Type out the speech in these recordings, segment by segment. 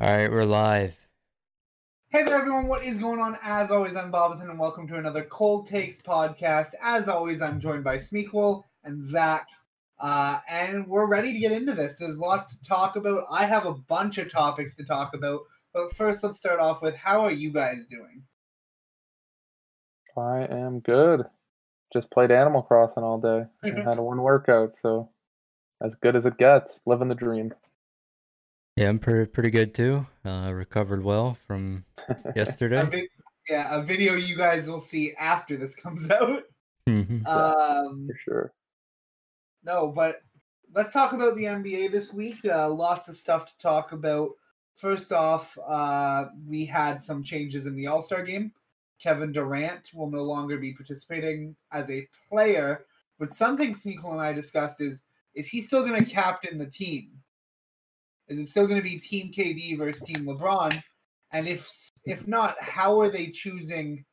All right, we're live. Hey there, everyone. What is going on? As always, I'm Bobathan, and welcome to another Cold Takes podcast. As always, I'm joined by Smeekwell and Zach, uh, and we're ready to get into this. There's lots to talk about. I have a bunch of topics to talk about, but first, let's start off with how are you guys doing? I am good. Just played Animal Crossing all day and had one workout, so as good as it gets. Living the dream. Yeah, I'm pretty pretty good too. Uh, recovered well from A yesterday. vi- yeah, a video you guys will see after this comes out. Mhm. Um, For sure. No, but let's talk about the NBA this week. Uh, lots of stuff to talk about. First off, uh, we had some changes in the All Star game. Kevin Durant will no longer be participating as a player. But something Smeekle and I discussed is is he still going to captain the team? Is it still going to be Team KD versus Team LeBron? And if if not, how are they choosing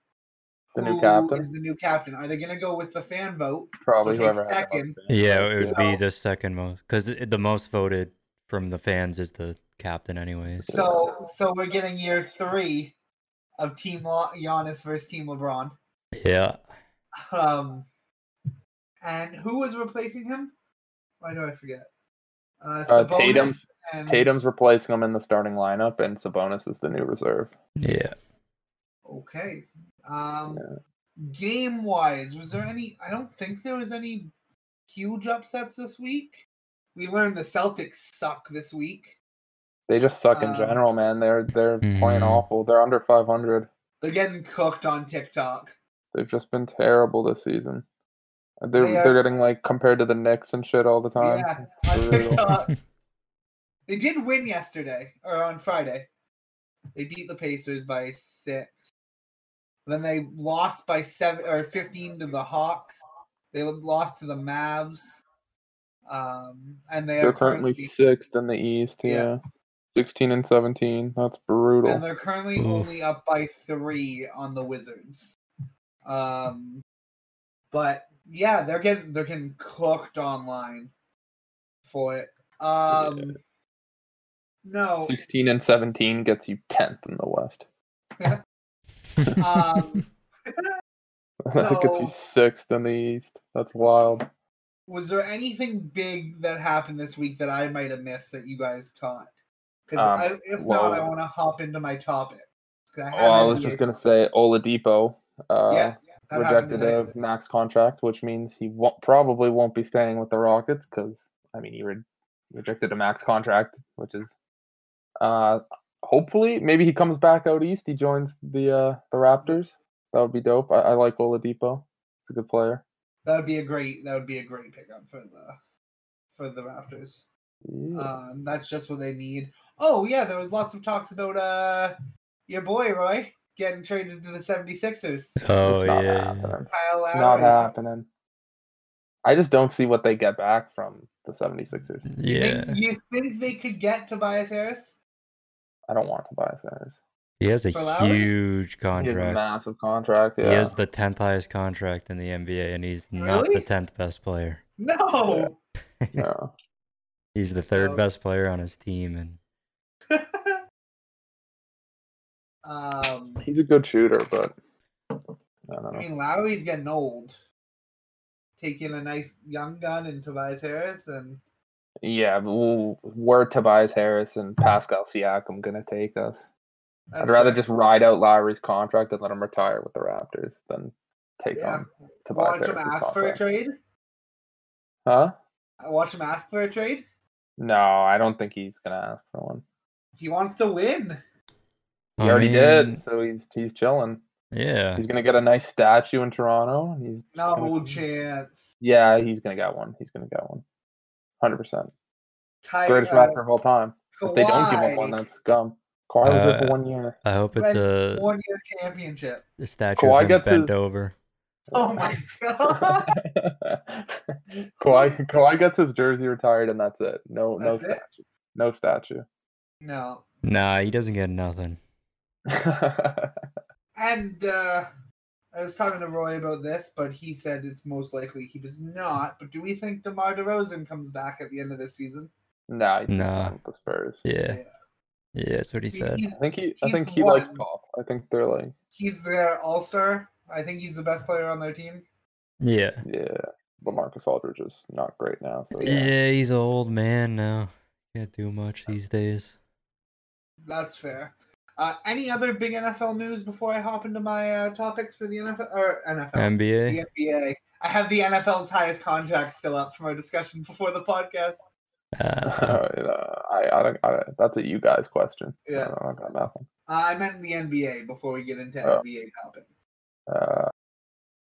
The new captain? is the new captain? Are they going to go with the fan vote? Probably take whoever had the most second. fans. Yeah, it would So- be the second most because the most voted from the fans is the captain, anyways. So so we're getting year three of Team La- Giannis versus Team LeBron. Yeah, Um, and who was replacing him? Why do I forget? Uh, Uh, Sabonis Tatum's- and Tatum's replacing him in the starting lineup, and Sabonis is the new reserve. yeah. Okay. Um, Yeah. game wise, was there any? I don't think there was any huge upsets this week. We learned the Celtics suck this week. They just suck in Um, general, man. They're they're playing Mhm. awful. They're under 500. They're getting cooked on TikTok. They've just been terrible this season. They're They are- they're getting like compared to the Knicks and shit all the time. Yeah, on. TikTok. They did win yesterday or on Friday. They beat the Pacers by six. Then they lost by seven or fifteen to the Hawks. They lost to the Mavs. Um, and they They're currently currently sixth in the East. Yeah. Yeah, 16 and 17. That's brutal. and they're currently Oof. only up by three on the Wizards. Um, but yeah, they're getting they're getting cooked online for it. Um, no, 16 and 17 gets you 10th in the West. um, that gets you sixth in the East. That's wild. was there anything big that happened this week that I might have missed that you guys caught? Because Um, if not, I want to hop into my topic. I Well, I was just gonna say Oladipo uh, yeah, happened rejected a max contract, which means he won't, probably won't be staying with the Rockets because I mean he re- rejected a max contract, which is uh, hopefully maybe he comes back out east. He joins the uh, the Raptors. That would be dope. I, I like Oladipo. He's a good player. That would be a great. That would be a great pickup for the for the Raptors. Yeah. Um, that's just what they need. Oh yeah, there was lots of talks about uh your boy Roy getting traded to the 76ers. oh it's not yeah. happening. Kyle It's Lowry. not happening. I just don't see what they get back from the 76ers. You Yeah, think, you think they could get Tobias Harris? I don't want Tobias Harris. he has a For Lowry? huge He has a contract. massive contract. Yeah. He has the tenth highest contract in the NBA, and he's not Really? the tenth best player. No. yeah. He's the third So- best player on his team, and um, He's a good shooter, but I don't know. I mean Lowry's getting old. Taking a nice young gun in Tobias Harris and Yeah, we'll, where Tobias Harris and Pascal Siakam gonna take us? I'd rather fair. just ride out Lowry's contract and let him retire with the Raptors than take yeah. on Tobias Watch him Harris's ask for a trade. Huh? Uh, watch him ask for a trade. No, I don't think he's gonna ask for one. He wants to win. He I already mean, did, so he's he's chilling. Yeah, He's gonna get a nice statue in Toronto. He's No gonna- chance. Yeah, he's gonna get one. He's gonna get one. Hundred percent. Greatest uh, rapper of all time. If they don't give him one, Kawhi, that's scum. Kawhi was there for Uh, one year. I hope it's win a, one year championship. The statue Kawhi of him gets bent his- over. Oh my god! Kawhi, Kawhi gets his jersey retired and that's it. No, no it? statue. No statue. No, Nah, he doesn't get nothing. and uh, I was talking to Roy about this, but he said it's most likely he does not. But do we think DeMar DeRozan comes back at the end of the season? nah, he's gonna Nah. sign with the Spurs. Yeah. Yeah, that's what he He- said. he's, I think he. I think he likes one. pop. I think they're like, he's their all star. I think he's the best player on their team. Yeah. yeah. But Marcus Aldridge is not great now. So yeah. yeah. he's an old man now. Can't do much these days. That's fair. Uh, any other big NFL news before I hop into my uh, topics for the NFL or NFL? NBA. the NBA. I have the NFL's highest contract still up from our discussion before the podcast. Uh, You I, I don't. I, don't- that's a you guys question. Yeah. I, don't, I got nothing. Uh, I meant the NBA before we get into Oh. NBA topics.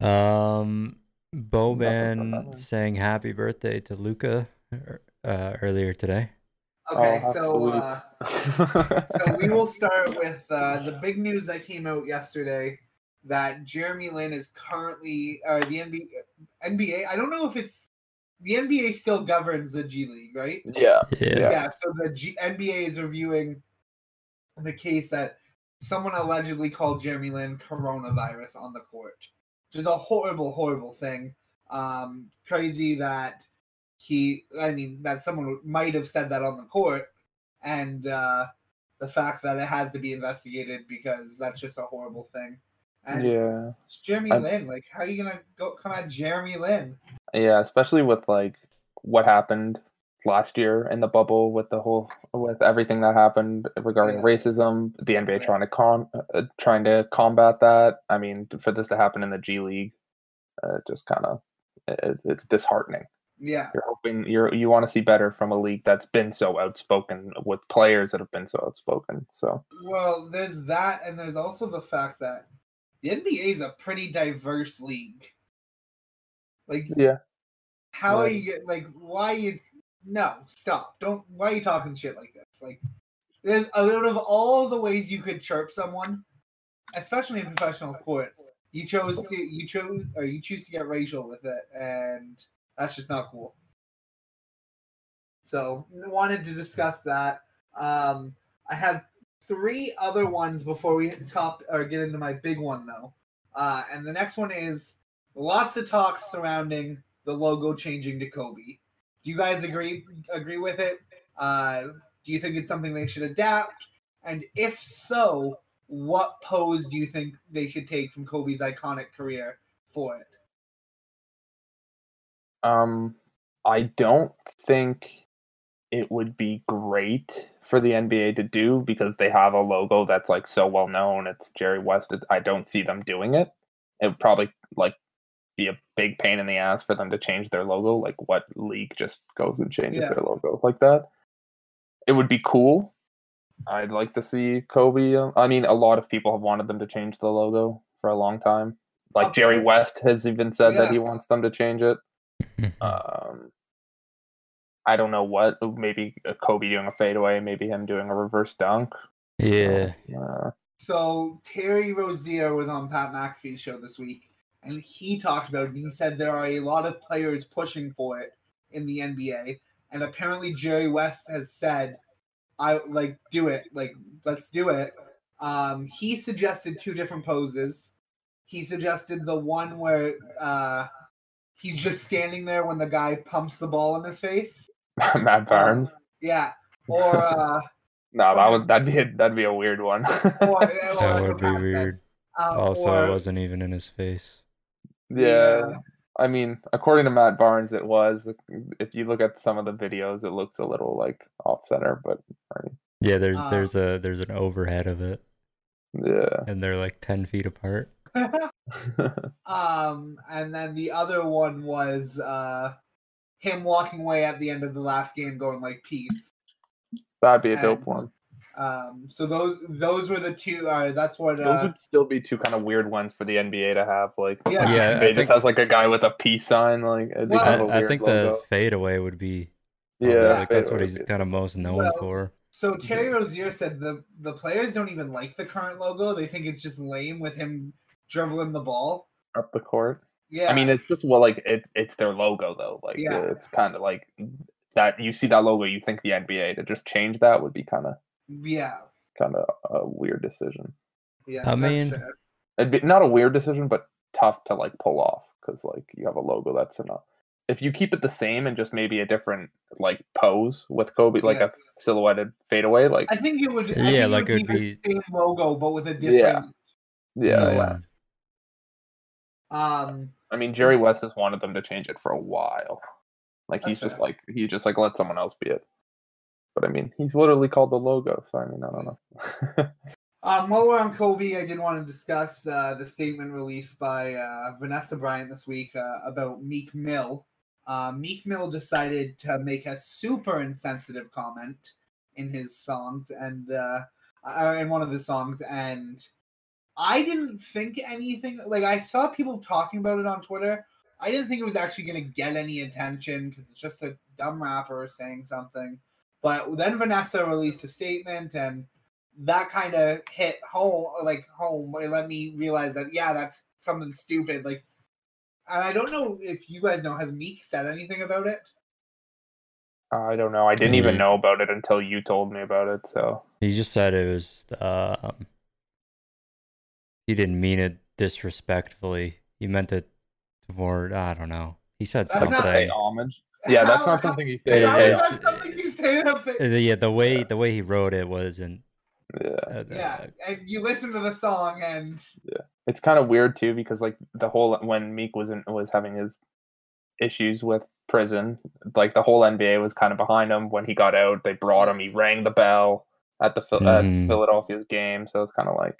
Uh, um, Boban Nothing. sang happy birthday to Luka uh, earlier today. Okay, oh, so uh, so we will start with uh, the big news that came out yesterday that Jeremy Lin is currently or the NBA, NBA. I don't know if it's the NBA still governs the G League, right? yeah. Yeah. Yeah. so the G- NBA is reviewing the case that someone allegedly called Jeremy Lin coronavirus on the court, which is a horrible, horrible thing. Um, crazy that he, I mean, that someone might have said that on the court, and uh, the fact that it has to be investigated because that's just a horrible thing. And Yeah. it's Jeremy I'm- Lin. Like, how are you gonna go come at Jeremy Lin? Yeah, especially with like what happened last year in the bubble with the whole with everything that happened regarding Yeah. racism, the NBA Yeah. trying to con uh, trying to combat that. I mean, for this to happen in the G League, uh, just kind of it, it's disheartening. Yeah, You're hoping you're you want to see better from a league that's been so outspoken with players that have been so outspoken. So Well, there's that, and there's also the fact that the NBA is a pretty diverse league. Like, yeah, how are you like? Why you? No, stop! Don't. Why are you talking shit like this? Like, there's out of all the ways you could chirp someone, especially in professional sports, you chose to you chose or you choose to get racial with it, and that's just not cool. So wanted to discuss that. Um, I have three other ones before we top or get into my big one though. Uh, and the next one is lots of talks surrounding the logo changing to Kobe. Do you guys agree agree with it? Uh, do you think it's something they should adapt? And if so, what pose do you think they should take from Kobe's iconic career for it? Um, I don't think it would be great for the NBA to do because they have a logo that's like so well known. It's Jerry West. I don't see them doing it. It would probably like be a big pain in the ass for them to change their logo. Like what league just goes and changes Yeah. their logo like that? It would be cool. I'd like to see Kobe. uh, I mean, a lot of people have wanted them to change the logo for a long time. Like I'll Jerry West has even said that he wants them to change it. Um, I don't know what. Maybe Kobe doing a fadeaway. Maybe him doing a reverse dunk. yeah. Uh, So Terry Rozier was on Pat McAfee's show this week, and he talked about it. And he said there are a lot of players pushing for it in the NBA, and apparently Jerry West has said, "I like do it, like let's do it." Um, he suggested two different poses. He suggested the one where uh, he's just standing there when the guy pumps the ball in his face. Matt Barnes. Yeah, or uh, no, that would that'd be a, that'd be a weird one. or, well, That would be Pat weird. Uh, Also, or- it wasn't even in his face. yeah. Yeah. I mean, according to Matt Barnes, it was. If you look at some of the videos, it looks a little like off center, but I mean, Yeah, there's Uh, there's a there's an overhead of it, yeah. and they're like ten feet apart. um, and then the other one was uh him walking away at the end of the last game, going like peace. That'd be a dope one. Um, so those those were the two. Uh, that's what. Those Uh, would still be two kind of weird ones for the NBA to have. Like, Yeah. like, Yeah, I NBA think- just has like a guy with a peace sign. Like, it'd Well, kind of a I, I weird think logo. the fadeaway would be yeah, probably, like that's what he's kind of most known Well, for. so Terry Rozier said the the players don't even like the current logo. They think it's just lame with him dribbling the ball. up the court. Yeah, I mean, it's just well, like it, it's their logo though. Like, Yeah. it's kind of like that. You see that logo, you think the NBA to just change that would be kind of yeah, kind of a weird decision. yeah. I that's mean- fair. It'd be not a weird decision, but tough to like pull off because like you have a logo that's enough. if you keep it the same and just maybe a different like pose with Kobe, like Yeah. a silhouetted fadeaway, like I think it would. I Yeah, like it it would would be the same logo, but with a different. Yeah. yeah, yeah. Um, I mean, Jerry West has wanted them to change it for a while. Like he's just fair. like he just like let someone else be it. But I mean, he's literally called the logo, so I mean, I don't know. Um, while we're on Kobe, I did want to discuss uh, the statement released by uh, Vanessa Bryant this week uh, about Meek Mill. Uh, Meek Mill decided to make a super insensitive comment in his songs and uh, uh, in one of his songs, and I didn't think anything. Like I saw people talking about it on Twitter. I didn't think it was actually going to get any attention because it's just a dumb rapper saying something. But then Vanessa released a statement and that kind of hit home like home it let me realize that yeah that's something stupid like and i don't know if you guys know has meek said anything about it I don't know. I didn't even Mhm. know about it until you told me about it. So He just said it was. Um, he didn't mean it disrespectfully. He meant it more. I don't know. He said That's like not- to pay something. homage. Yeah, that's How- not something you say. Yeah, how to is pay yeah. that something you say the- Uh, Yeah, the way the way he wrote it wasn't. Yeah. Uh, yeah and you listen to the song and it's kind of weird too because like the whole when Meek was in, was having his issues with prison, like the whole NBA was kind of behind him when he got out. They brought him. He rang the bell at the Phil- at. Philadelphia's game, so it's kind of like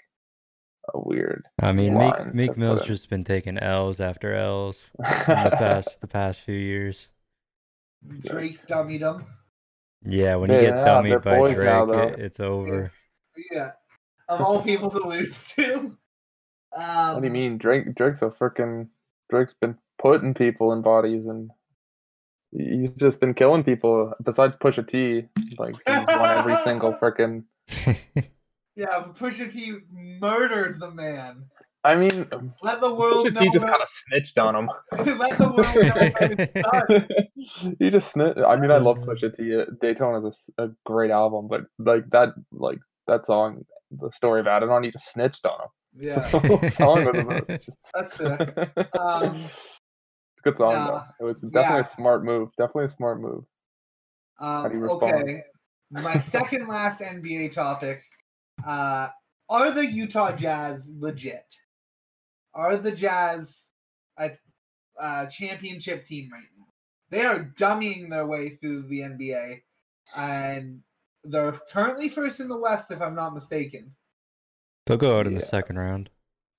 a weird. I mean, Meek, Meek Mill's just been taking L's after L's in the past the past few years. drake dummied him Yeah, when you Yeah, get they're dummied by Drake, now, it, it's over. yeah of all people to lose to um what do you mean, Drake? Drake's a freaking Drake's been putting people in bodies and he's just been killing people. Besides Pusha T, like he's won every single freaking. yeah but pusha t murdered the man I mean, let the world Pusha know T just kind of snitched on him. let the world know about his son he just snitched. I mean, I love Pusha T. Uh, Daytona is a great album, but like that, like that song, the story of Adidon, he just snitched on him. yeah song was about just- that's fair Um, it's a good song nah, though. It was definitely yeah. a smart move. Definitely a smart move. Um, do you respond? okay. My second last NBA topic. Uh, are the Utah Jazz legit? Are the Jazz a, a championship team right now? They are dummying their way through the NBA, and they're currently first in the West, if I'm not mistaken. They'll go out in the second round.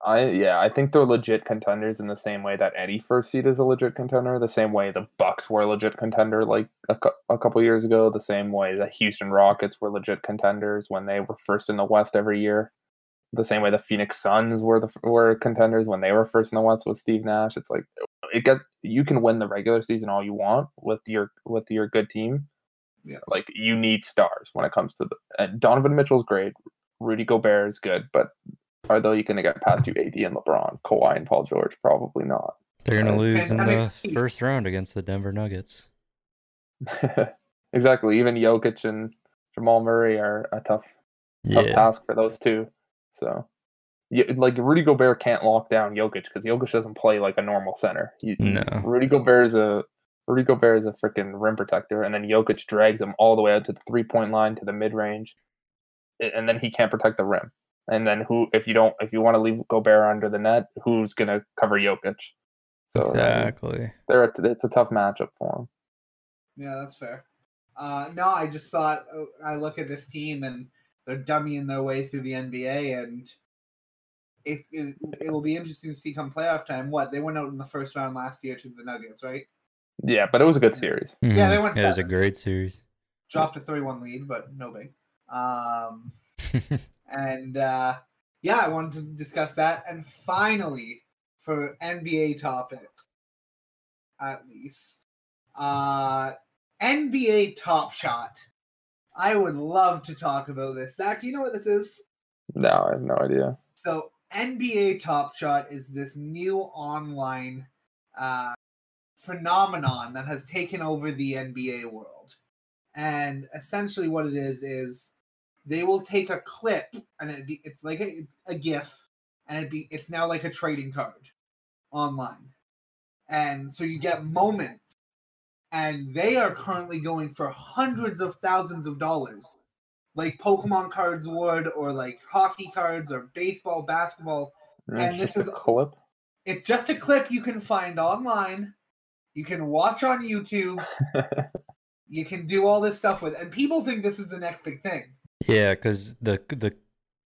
I yeah, I think they're legit contenders in the same way that any first seed is a legit contender, the same way the Bucks were a legit contender like a, a couple years ago, the same way the Houston Rockets were legit contenders when they were first in the West every year, the same way the Phoenix Suns were the were contenders when they were first in the West with Steve Nash. It's like it get you can win the regular season all you want with your with your good team. Yeah. Like you need stars when it comes to the and Donovan Mitchell's great, Rudy Gobert is good, but are they going to get past you, AD and LeBron, Kawhi and Paul George? Probably not. They're gonna Right. lose in the Pandemic first round against the Denver Nuggets. exactly. Even Jokic and Jamal Murray are a tough, tough Yeah, task for those two. So, yeah, like Rudy Gobert can't lock down Jokic because Jokic doesn't play like a normal center. You, No. Rudy Gobert is a Rudy Gobert is a freaking rim protector, and then Jokic drags him all the way out to the three point line to the mid range, and then he can't protect the rim. And then who, if you don't, if you want to leave Gobert under the net, who's gonna cover Jokic? So I exactly. they're a, it's a tough matchup for him. Yeah, that's fair. Uh, no, I just thought uh, I look at this team and they're dummying their way through the NBA, and it, it it will be interesting to see come playoff time. What they went out in the first round last year to the Nuggets, right? Yeah, but it was a good series. Yeah, they went It was a great series. Dropped a three-one lead, but no big. Um, and uh, yeah, I wanted to discuss that. And finally, for NBA topics, at least, uh, NBA Top Shot. I would love to talk about this. Zach, do you know what this is? No, I have no idea. So NBA Top Shot is this new online uh, phenomenon that has taken over the NBA world. And essentially, what it is is they will take a clip and it be, it's like a, a GIF, and it be it's now like a trading card online. And so you get moments and they are currently going for hundreds of thousands of dollars, like Pokemon cards would, or like hockey cards, or baseball, basketball. Yeah, And this is- clip. It's just a clip you can find online. You can watch on YouTube. You can do all this stuff with, and people think this is the next big thing. Yeah, because the the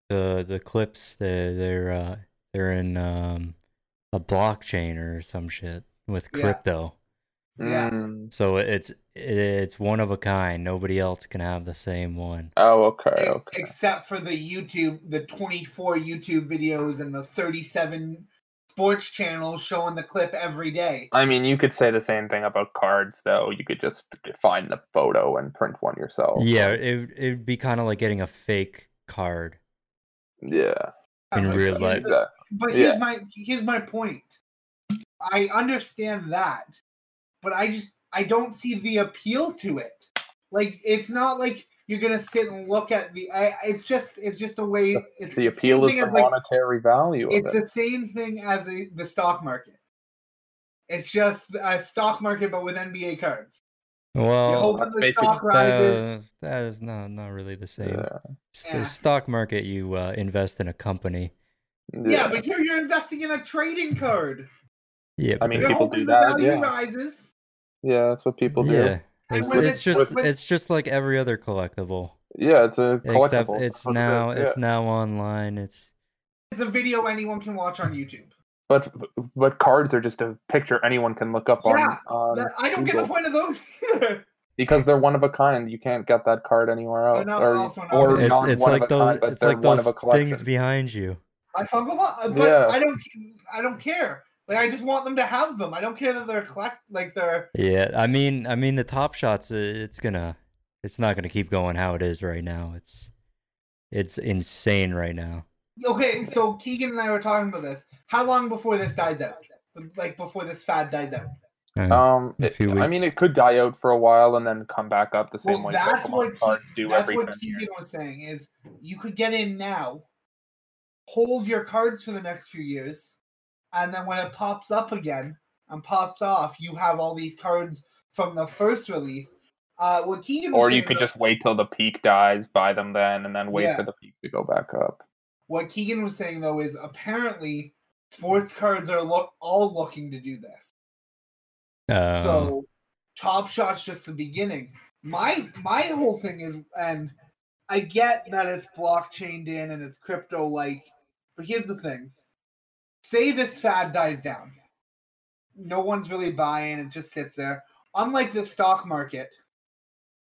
the the clips they they're uh, they're in um, a blockchain or some shit with crypto. Yeah. Mm. So it's it's one of a kind. Nobody else can have the same one. Oh, okay, okay. Except for the YouTube, the 24 YouTube videos and the 37 sports channels showing the clip every day. I mean, you could say the same thing about cards, though. You could just find the photo and print one yourself. Yeah, it it'd be kind of like getting a fake card. Yeah. In But real life. the- But Yeah. here's my here's my point. I understand that, but I just I don't see the appeal to it. Like it's not like you're gonna sit and look at the. I, it's just it's just a way. It's The same appeal is the as, like, monetary value of It's it. the same thing as the, the stock market. It's just a stock market, but with NBA cards. You Well, that's the stock rises. uh, that is not not really the same. Yeah. S- Yeah. The stock market, you uh, invest in a company. Yeah, but here you're investing in a trading card. Yeah, I mean, You're the- people hoping do the that, value yeah. rises. yeah, that's what people do. yeah, And it's, it's it's- just when- it's just like every other collectible, Yeah, it's a collectible. except it's That's now is, it's now online. It's It's a video anyone can watch on YouTube. But but cards are just a picture anyone can look up Yeah, on, Yeah, That- I don't get the point of those either. because they're one of a kind. You can't get that card anywhere else, They're not or, also not- or it's, not it's one like of a those kind, but it's they're like one those of a collection. things behind you. My Funko Pop, but Yeah. I don't. I don't care. Like I just want them to have them. I don't care that they're collect. Like they're. Yeah, I mean, I mean the top shots. uh, It's gonna, it's not gonna keep going how it is right now. It's, it's insane right now. Okay, so Keegan and I were talking about this. How long before this dies out? Like before this fad dies out? Uh, Um, A it- few I mean, it could die out for a while and then come back up the same Well, way that's Pokemon what cards Ke- do that's what Keegan years. was saying is you could get in now, hold your cards for the next few years, and then when it pops up again and pops off, you have all these cards from the first release. Uh, what Keegan was Or you could though- just wait till the peak dies, buy them then, and then wait Yeah. for the peak to go back up. what Keegan was saying though is apparently sports cards are look all looking to do this. um, so top shot's just the beginning my my whole thing is and i get that it's blockchained in and it's crypto like but here's the thing say this fad dies down. No one's really buying it just sits there. Unlike the stock market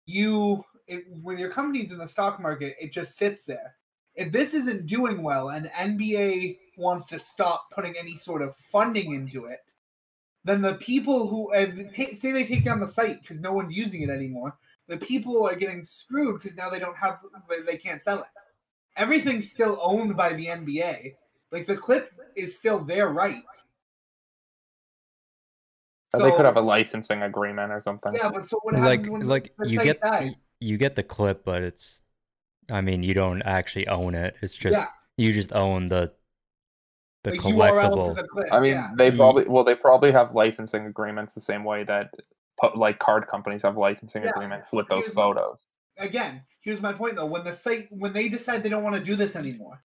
you it, when your company's in the stock market it just sits there. If this isn't doing well and nba wants to stop putting any sort of funding into it then the people who ta say they take down the site because no one's using it anymore the people are getting screwed because now they don't have they can't sell it. Everything's still owned by the nba like the clip is still their right. Or they could have a licensing agreement or something. yeah but so what like when like the you get dies? you get the clip, but it's, I mean, you don't actually own it. It's just Yeah. you just own the, the the URL collectible. to the clip I mean, yeah. they probably well, they probably have licensing agreements the same way that like card companies have licensing Yeah, agreements with those here's my- photos. again here's my point though when the site when they decide they don't want to do this anymore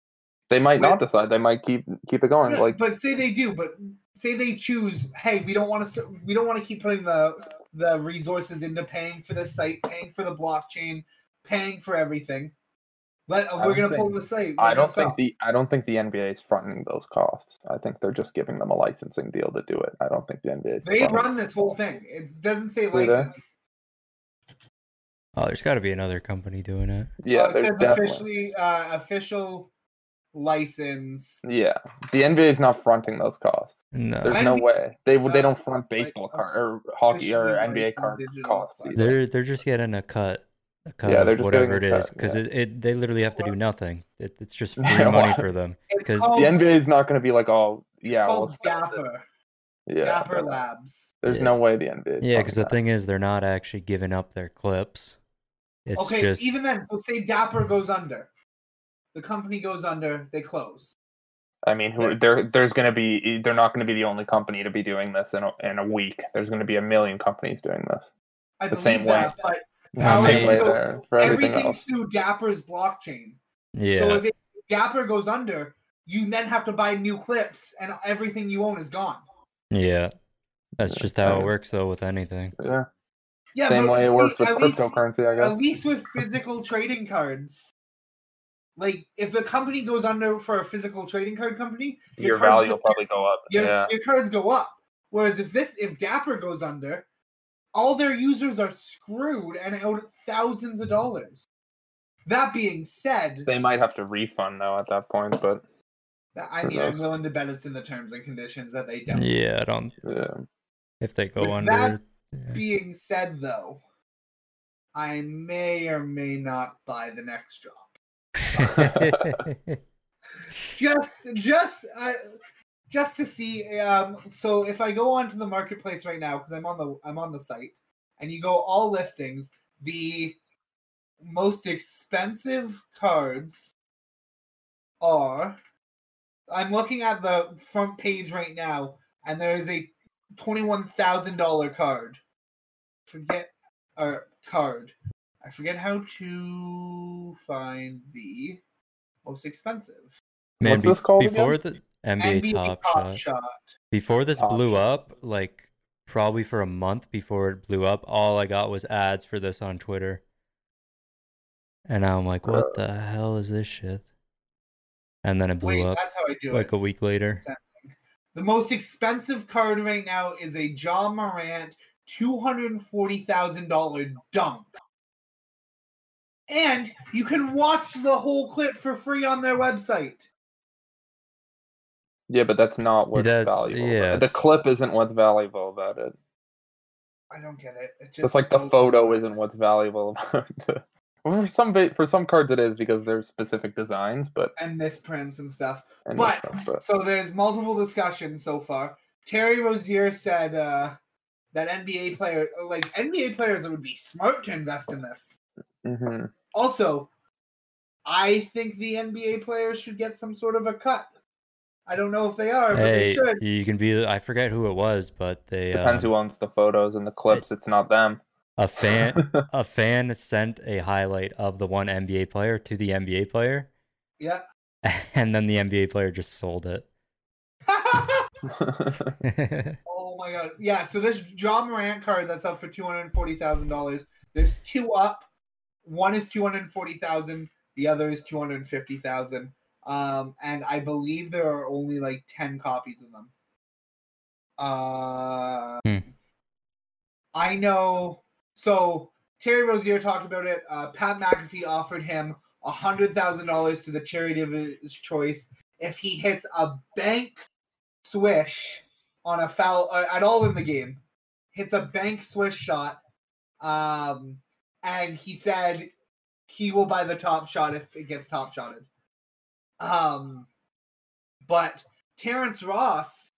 They might not decide. They might keep keep it going. Yeah, Like but say they do, but say they choose, hey, we don't want to, st- we don't want to keep putting the the resources into paying for the site, paying for the blockchain, paying for everything. Let we're gonna pull the site. I we're gonna don't think stop. the I don't think the NBA is fronting those costs. I think they're just giving them a licensing deal to do it. I don't think the NBA is. they fronting run this whole thing. It doesn't say Do they? license. Oh, there's got to be another company doing it. Yeah, Uh, it there's says definitely. officially uh, official license. Yeah, the NBA is not fronting those costs. No, There's I no mean, way they would. They uh, don't front like, baseball card or hockey or NBA licensed card costs. either. they're they're just getting a cut, a cut Yeah, they're of just getting whatever a it is cut, because yeah. it, it they literally have to do nothing. It, it's just free Yeah, money for them. because The NBA is not going to be like, oh yeah, we'll called start Yeah, Dapper but Labs. there's Yeah. no way the NBA. Is Yeah, because the thing is, they're not actually giving up their clips. It's okay, just even then, so say Dapper goes under, the company goes under, they close. I mean, who there? There's going to be. They're not going to be the only company to be doing this in a, in a week. There's going to be a million companies doing this. I The believe same that, way. but The same way there for everything everything's else. through Dapper's blockchain. Yeah. So if it, Dapper goes under, you then have to buy new clips, and everything you own is gone. yeah. That's just how it works though with anything. Yeah. Yeah, Same way it works with at least- cryptocurrency, I guess. At least with physical trading cards. Like if the company goes under for a physical trading card company, Your card value will probably go up. your, Yeah. your cards go up. Whereas if this if Dapper goes under, all their users are screwed and out thousands of dollars. That being said, They might have to refund though at that point, but I mean I'm willing to bet it's in the terms and conditions that they don't. Yeah, I don't yeah. if they go With under that yeah. Being said though, I may or may not buy the next drop. Just just uh, just to see um so if i go onto the marketplace right now because i'm on the i'm on the site and you go all listings the most expensive cards are i'm looking at the front page right now and there is a $21000 card. Forget or card i forget how to find the most expensive Man, What's this bef- called again? before the NBA, NBA Top, Top Shot, Shot. before this Top blew up, like probably for a month before it blew up, all I got was ads for this on Twitter. And I'm like, what the hell is this shit? And then it blew Wait, up that's how I do like it. a week later. The most expensive card right now is a Ja Morant two hundred and forty thousand dollar dunk, and you can watch the whole clip for free on their website. Yeah, but that's not what's That's- valuable. yeah, The clip isn't what's valuable about it. I don't get it. It's just Just like the goes- photo isn't what's valuable about it. Well, for some for some cards it is because they're specific designs, but, and misprints and stuff. and But- stuff, but So there's multiple discussions so far. Terry Rozier said uh, that NBA player, like NBA players, would be smart to invest in this. mhm. Also, I think the NBA players should get some sort of a cut. I don't know if they are, but they should. you can be. I forget who it was, but they depends um, who owns the photos and the clips. It's not them. a fan a fan sent a highlight of the one NBA player to the NBA player, Yeah. and then the NBA player just sold it. oh my god. Yeah, so this Ja Morant card that's up for two hundred and forty thousand dollars. There's two up. One is two hundred and forty thousand. The other is two hundred and fifty thousand. Um, and I believe there are only like ten copies of them. Uh, Hmm. I know. So Terry Rozier talked about it. Uh, Pat McAfee offered him a hundred thousand dollars to the charity of his choice if he hits a bank swish on a foul uh, at all in the game, hits a bank swish shot, um, and he said he will buy the top shot if it gets top shotted. Um, but Terrence Ross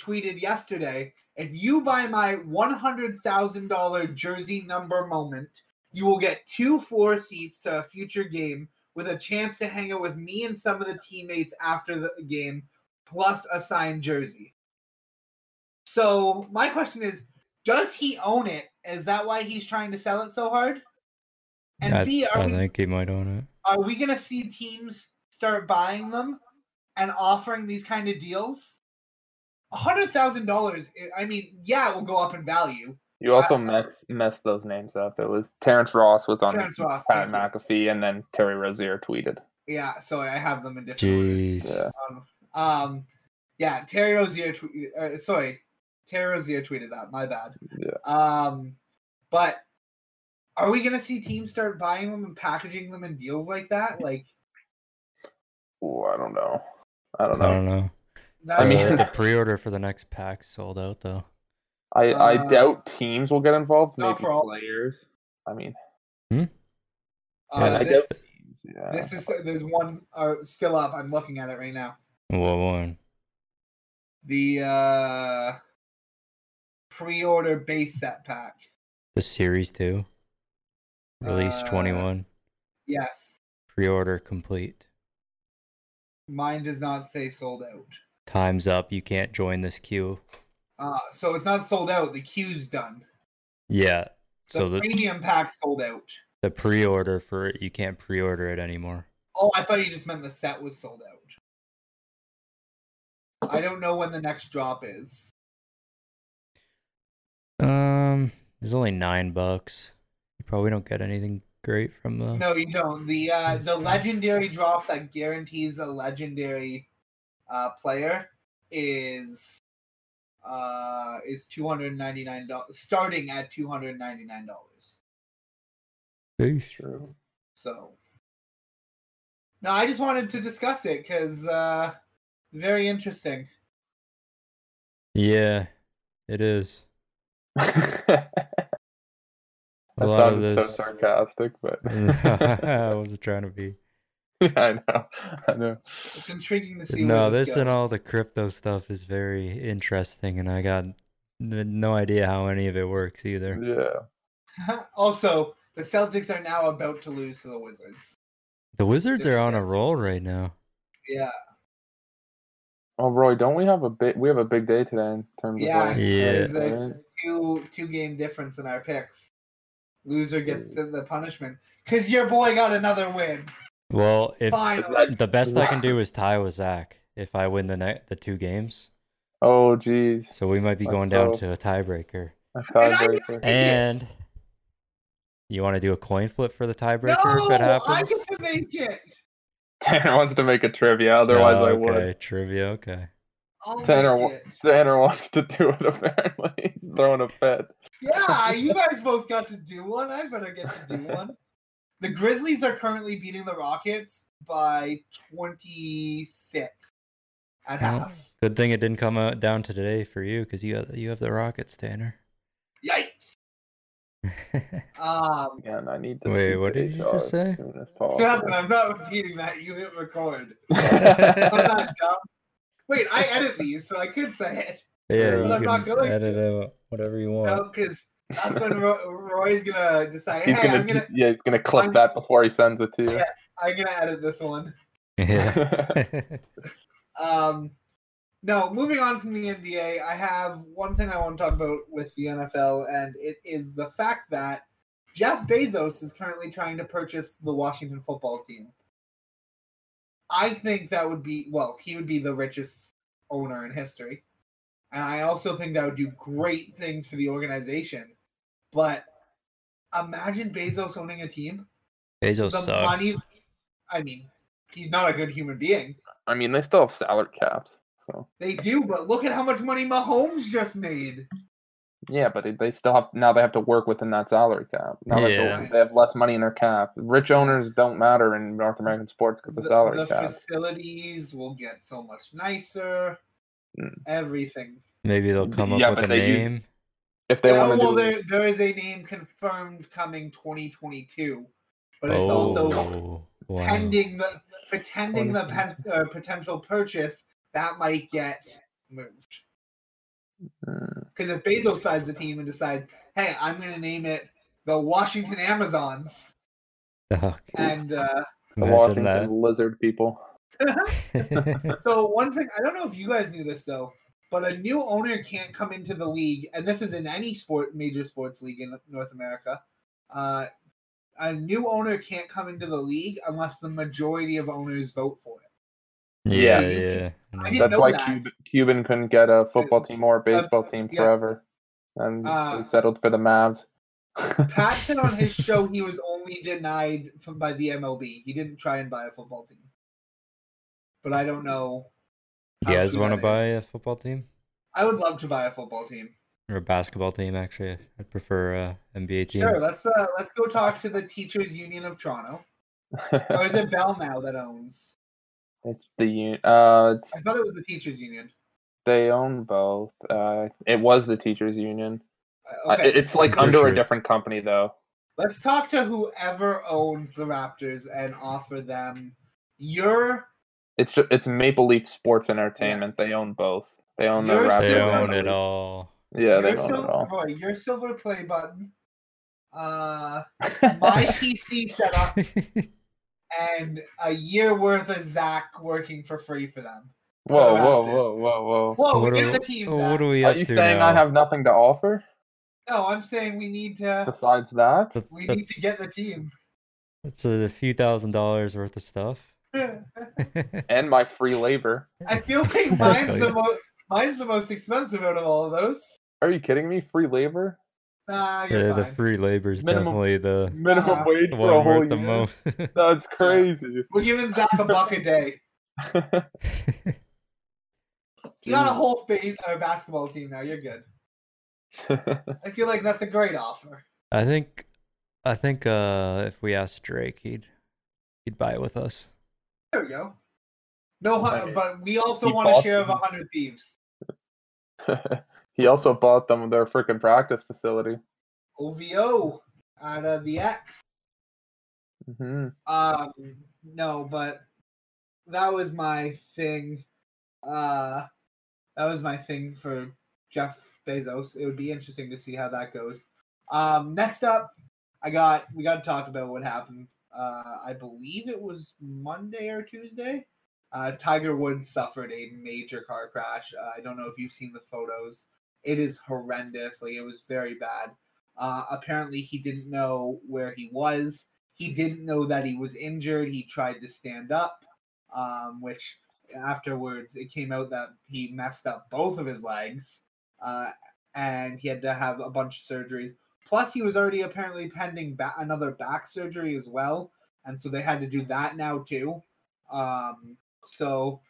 tweeted yesterday if you buy my $100,000 jersey number moment, you will get two floor seats to a future game with a chance to hang out with me and some of the teammates after the game, plus a signed jersey. So, my question is does he own it? Is that why he's trying to sell it so hard? And I, B, are I we, think he might own it. are we going to see teams start buying them and offering these kind of deals? A hundred thousand dollars. I mean, yeah, it will go up in value. You also I- mess, messed those names up. It was Terrence Ross was on Terrence Ross. Pat thank. McAfee, and then Terry Rozier tweeted. Yeah, so I have them in different orders. Yeah. Um, um, yeah, Terry Rozier. Tw- uh, sorry, Terry Rozier tweeted that. My bad. Yeah. Um, but are we gonna see teams start buying them and packaging them in deals like that? Like Ooh, I don't know. I don't know. I know. don't know. that I mean- Uh, the pre-order for the next pack sold out though. I, I Uh, doubt teams will get involved. not Maybe for all- players. I mean, uh, yeah, I this, doubt teams. Yeah. this is there's one uh, still up. I'm looking at it right now. What one? The uh, pre-order base set pack. The series two. Release Uh, twenty one. Yes. Pre-order complete. Mine does not say sold out. Time's up. You can't join this queue. Uh, so it's not sold out. The queue's done. Yeah. The So the premium pack sold out. the pre-order for it, you can't pre-order it anymore. Oh, I thought you just meant the set was sold out. I don't know when the next drop is. It's only nine bucks. You probably don't get anything great from the. No, you don't. The uh, the legendary drop that guarantees a legendary uh, player is uh is two hundred ninety nine dollars, starting at two hundred ninety nine dollars. True. So, no, I just wanted to discuss it because uh, very interesting. Yeah, it is. That A lot of sounded so this. sarcastic, but I wasn't trying to be. I know, I know. It's intriguing to see. No, where this and all the crypto stuff is very interesting, and I got no idea how any of it works either. Yeah, also, the Celtics are now about to lose to the Wizards. The Wizards Just are on a roll right now. Yeah, Oh, Roy, don't we have a big? We have a big day today in terms Yeah, of like, Yeah. There's a right? two two game difference in our picks. Loser gets the, the punishment because your boy got another win. Well, if Finally, the best I can do is tie with Zach if I win the ne- the two games, Oh, geez, so we might be Let's going down to a tiebreaker. a And tiebreaker. And you want to do a coin flip for the no, tiebreaker if it happens? I happens? get to make it. Tanner wants to make a trivia, otherwise Oh, I okay, would. trivia. Okay. I'll Tanner, wa- Tanner wants to do it. Apparently, he's throwing a fit. Yeah, you guys both got to do one. I better get to do one. The Grizzlies are currently beating the Rockets by 26 at Well, half. Good thing it didn't come out down to today for you because you got, you have the Rockets, Tanner. Yikes. Um, And I need to. Wait, what did you just say? soon as Kevin, possible. I'm not repeating that. You hit record. I'm not dumb. Wait, I edit these, so I could say it. yeah, But you I'm not can going edit out whatever you want. No, because that's when Roy, Roy's gonna decide. He's hey, gonna, I'm gonna, yeah, he's gonna clip I'm- that before he sends it to you. Yeah. I'm gonna edit this one. Yeah. Um, no, moving on from the NBA, I have one thing I want to talk about with the NFL, and it is the fact that Jeff Bezos is currently trying to purchase the Washington football team. I think that would be, well, he would be the richest owner in history. And I also think that would do great things for the organization. But imagine Bezos owning a team. Bezos the sucks. money, I mean, he's not a good human being. I mean, they still have salary caps, so They do, but look at how much money Mahomes just made. Yeah. But they- they still have now. They have to work within that salary cap. Now Yeah. they- they have less money in their cap. Rich owners don't matter in North American sports because of The, salary the cap. facilities will get so much nicer. Mm. Everything. Maybe they'll come up with a they do- name. If they Yeah, want to well, do, there there is a name confirmed coming 2022, but it's also Oh, wow. pending the pretending the pen, uh, potential purchase that might get moved. Because if Bezos buys the team and decides, hey, I'm going to name it the Washington Amazons, Fuck. and uh, the Imagine Washington lizard people. So one thing I don't know if you guys knew this though, but a new owner can't come into the league, and this is in any sport, major sports league in North America. Uh, a new owner can't come into the league unless the majority of owners vote for it. Yeah, Yeah. yeah. That's why that. Cuban, Cuban couldn't get a football team or a baseball team yeah. forever, and Uh, he settled for the Mavs. Pat said on his show he was only denied from by the MLB. He didn't try and buy a football team, but I don't know. You how guys want to buy a football team I would love to buy a football team. or a basketball team? Actually, I'd prefer a NBA team. Sure, let's uh, let's go talk to the Teachers Union of Toronto. Or is it Bell now that owns? It's the un- uh, it's, I thought it was the teachers union. they own both. Uh, it was the teachers union. Uh, Okay, it's like Pretty under sure. a different company though. let's talk to whoever owns the Raptors and offer them your It's ju- it's Maple Leaf Sports Entertainment. They own both. They own the Raptors. They own it all. Yeah, they your own silver, it all. Roy, your silver play button. Uh, my PC setup and a year worth of Zach working for free for them. Whoa, the whoa, Raptors. whoa, whoa, whoa. Whoa, what, get are, the team, what are we Are you saying now? I have nothing to offer No, I'm saying we need to besides that? That- we need to get the team. that's a few thousand dollars worth of stuff. And my free labor. I feel like mine's the most mine's the most expensive out of all of those. Are you kidding me? Free labor? Nah, you're the, the free labor is Minimum- definitely the, Minimum Uh, wage for a one whole worth the most. That's crazy. We're giving Zach a buck a day. You got a whole ba- uh, basketball team now. You're good. I feel like that's a great offer. I think, I think uh, if we asked Drake, he'd he'd buy it with us. There we go. No, but we also He want a bought share of a hundred thieves. He also bought them their freaking practice facility. OVO out of the X. hmm Um, no, but that was my thing. Uh, that was my thing for Jeff Bezos. It would be interesting to see how that goes. Um, next up, I got we got to talk about what happened. Uh, I believe it was Monday or Tuesday. Uh, Tiger Woods suffered a major car crash. Uh, I don't know if you've seen the photos. It is horrendous. Like it was very bad. Uh, apparently, he didn't know where he was. He didn't know that he was injured. He tried to stand up, um, which afterwards it came out that he messed up both of his legs, uh, and he had to have a bunch of surgeries. Plus, he was already apparently pending ba- another back surgery as well, and so they had to do that now too. Um, so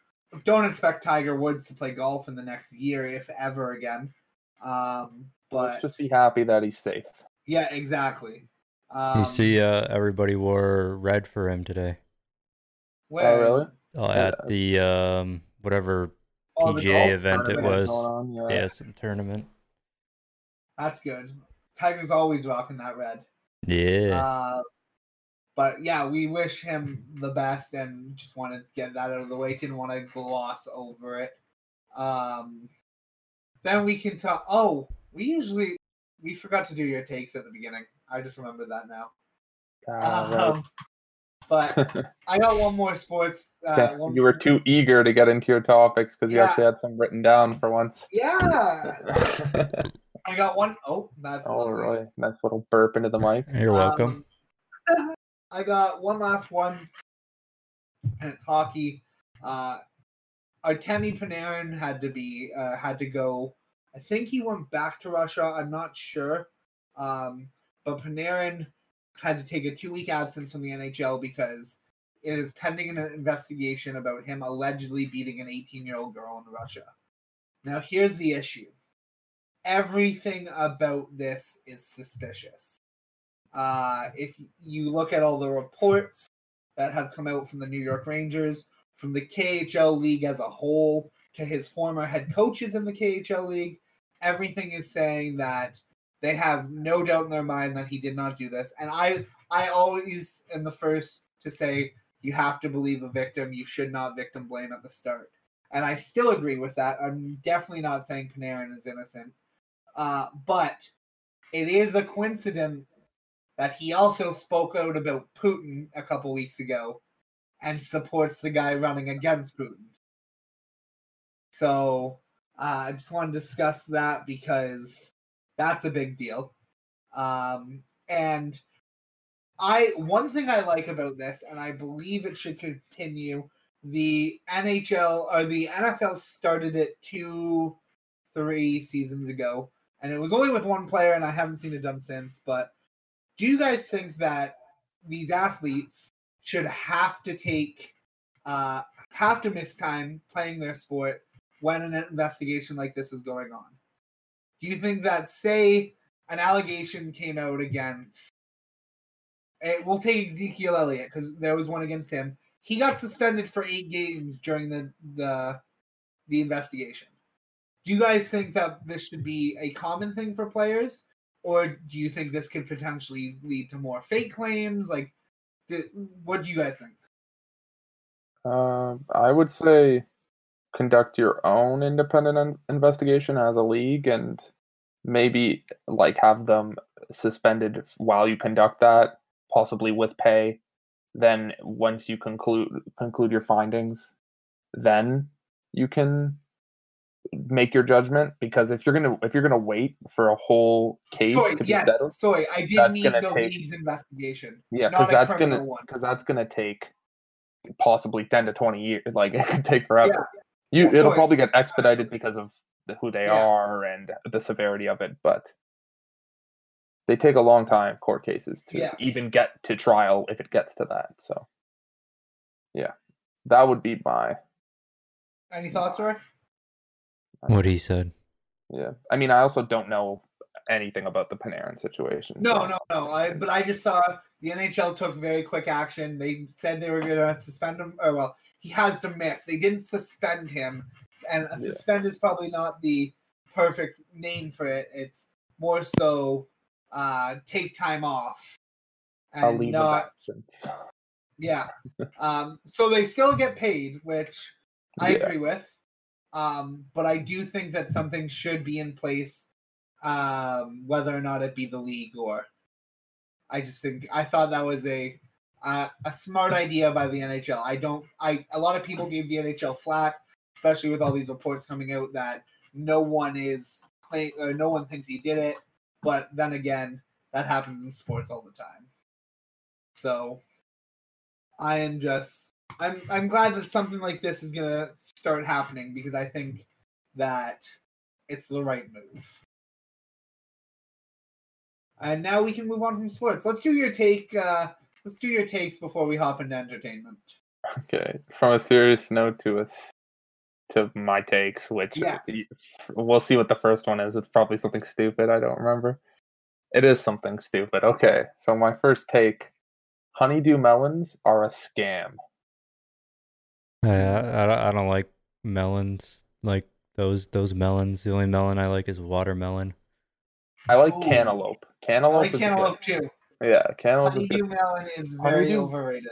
don't expect Tiger Woods to play golf in the next year, if ever again. Um, but Let's just be happy that he's safe. yeah, exactly. Um, you see, uh, everybody wore red for him today. where- Oh, really? Yeah. at the um whatever Oh, PGA golf event it was. going on, yeah. Yeah, some tournament. That's good. Tiger's always rocking that red. Yeah. Uh, but yeah, we wish him the best and just want to get that out of the way. Didn't want to gloss over it. Um, then we can talk. Oh, we usually we forgot to do your takes at the beginning. I just remembered that now. Ah, Um, but I got one more sports. Uh, right. one, you were too eager to get into your topics because you actually had some written down for once. Yeah, I got one. Oh, that's oh, lovely. really? Nice little burp into the mic. You're welcome. Um, I got one last one, and it's hockey. Uh, Artemi Panarin had to be uh, had to go. I think he went back to Russia. I'm not sure, um, but Panarin had to take a two week absence from the NHL because it is pending an investigation about him allegedly beating an 18 year old girl in Russia. Now, here's the issue everything about this is suspicious. Uh, if you look at all the reports that have come out from the New York Rangers, from the KHL league as a whole, to his former head coaches in the KHL league, everything is saying that they have no doubt in their mind that he did not do this. And I, I always am the first to say you have to believe a victim. You should not victim blame at the start. And I still agree with that. I'm definitely not saying Panarin is innocent. Uh, but it is a coincidence that he also spoke out about Putin a couple weeks ago and supports the guy running against Putin. So uh, I just want to discuss that because that's a big deal. Um, and I one thing I like about this, and I believe it should continue. The NHL or the NFL started it two, three seasons ago, and it was only with one player, and I haven't seen it done since. But do you guys think that these athletes should have to take, uh, have to miss time playing their sport when an investigation like this is going on? Do you think that, say, an allegation came out against, it, we'll take Ezekiel Elliott because there was one against him. He got suspended for eight games during the the the investigation. Do you guys think that this should be a common thing for players, or do you think this could potentially lead to more fake claims? Like, th- what do you guys think? Uh, I would say conduct your own independent in- investigation as a league and maybe like have them suspended while you conduct that, possibly with pay. then once you conclude conclude your findings, then you can make your judgment because if you're gonna if you're gonna wait for a whole case Sorry, to be yes, settled, sorry, I did That's need the take- league's investigation. yeah, because that's gonna because that's gonna take possibly ten to twenty years. Like it could take forever. You Yeah, it'll sorry. probably get expedited because of the, who they Yeah. are and the severity of it, but they take a long time court cases to Yes. even get to trial if it gets to that. So yeah, that would be my Any thoughts, Roy? What he said. yeah. I mean, I also don't know anything about the Panarin situation. No, so- no, no. I, but I just saw the NHL took very quick action. They said they were going to suspend him, or well, he has to miss. They didn't suspend him, and a Yeah. suspend is probably not the perfect name for it. It's more so uh, take time off A and leave not. Yeah. Um, so they still get paid, which I Yeah. agree with. Um, but I do think that something should be in place, um, whether or not it be the league or. I just think I thought that was a uh, a smart idea by the NHL. I don't. I a lot of people gave the NHL flack, especially with all these reports coming out that no one is claim or no one thinks he did it. But then again, that happens in sports all the time. So I am just I'm I'm glad that something like this is gonna start happening because I think that it's the right move. And now we can move on from sports. Let's do your take. Uh, let's do your takes before we hop into entertainment. Okay, from a serious note to us to my takes, which Yes. we'll see what the first one is. It's probably something stupid. I don't remember. It is something stupid. Okay, so my first take: honeydew melons are a scam. I, I, I don't- like melons. Like those those melons. The only melon I like is watermelon. I like Ooh. cantaloupe. I Cantaloupe. like is good. cantaloupe too. Yeah, cantaloupe Honeydew melon is very Honeydew- overrated.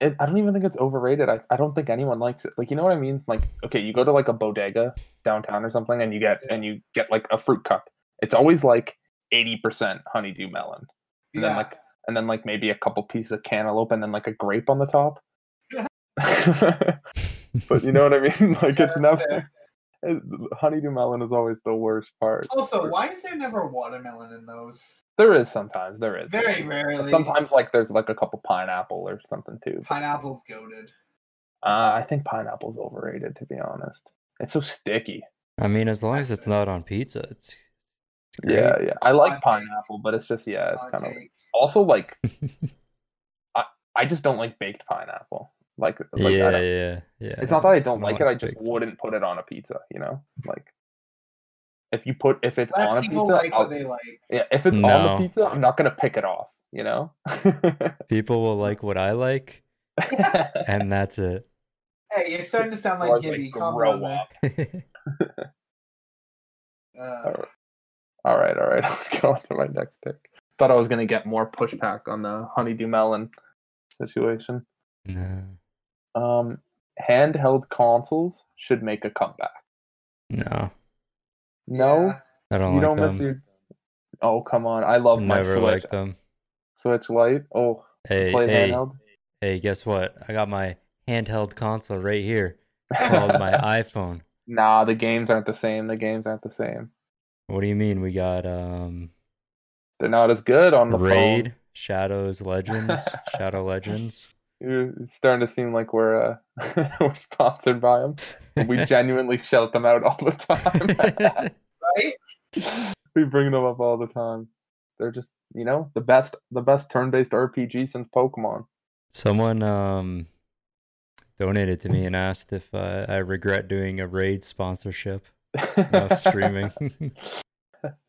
It, I don't even think it's overrated. I, I don't think anyone likes it. Like you know what I mean? Like okay, you go to like a bodega downtown or something, and you get Yeah. and you get like a fruit cup. It's always like eighty percent honeydew melon. And yeah. then like and then like maybe a couple pieces of cantaloupe and then like a grape on the top. but you know what I mean? Like Yeah, it's never it- honeydew melon is always the worst part. Also, why is there never watermelon in those? There is sometimes there is Very But rarely. Sometimes like there's like a couple pineapple or something too. pineapple's goaded. Uh, I think pineapple's overrated to be honest. It's so sticky. I mean, as long as it's not on pizza, it's, it's great. Yeah, yeah. I like pineapple, but it's just yeah, it's kind of also like I I just don't like baked pineapple. Like, like yeah, yeah, yeah. it's not that I don't I like don't it. I just baked. wouldn't put it on a pizza. You know, like if you put if it's Let on a pizza, like I'll- what they like. yeah, if it's on No. the pizza, I'm not gonna pick it off. You know. People will like what I like, and that's it. Hey, you're starting to sound like like, Gibby. Calm grow down up. there. Uh, All right, all right. I'll go on to my next pick. Thought I was gonna get more pushback on the honeydew melon situation. no, Um, handheld consoles should make a comeback. no, No, yeah. I don't you like don't them. miss your. Oh come on! I love my Never Switch. liked them. Switch Lite. Oh, Hey, play hey, handheld. hey! Guess what? I got my handheld console right here. It's called my iPhone. Nah, the games aren't the same. The games aren't the same. What do you mean? We got um They're not as good on the Raid, Shadows Legends, Shadow Legends. phone. You're it's starting to seem like we're uh, we're sponsored by them. We genuinely shout them out all the time. Right? we bring them up all the time. They're just, you know, the best the best turn-based RPG since Pokemon. Someone um donated to me and asked if uh, I regret doing a Raid sponsorship. No streaming.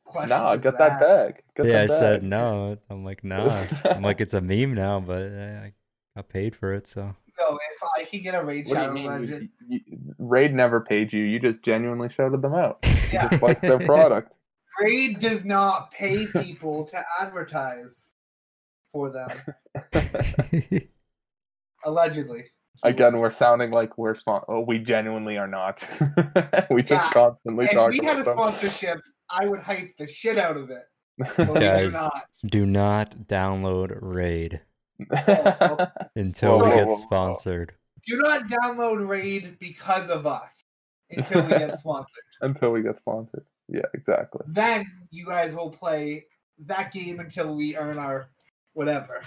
Question nah, is get that back. Get yeah, I that said no. I'm like, nah. I'm like, it's a meme now, but uh, I paid for it, so No, if I could get a Raid What do you Shadow mean? You- Legend, you- Raid never paid you. You just genuinely shouted them out. Yeah. just like their product. Raid does not pay people to advertise for them. Allegedly. Again, we're sounding like we're spon- Oh, we genuinely are not. we just Yeah. constantly if talk we had a them. sponsorship, I would hype the shit out of it. Believe it or Guys. not. Do not download Raid. Until Whoa, we get sponsored. Do not download Raid because of us until we get sponsored. Until we get sponsored. Yeah, exactly. Then you guys will play that game until we earn our whatever.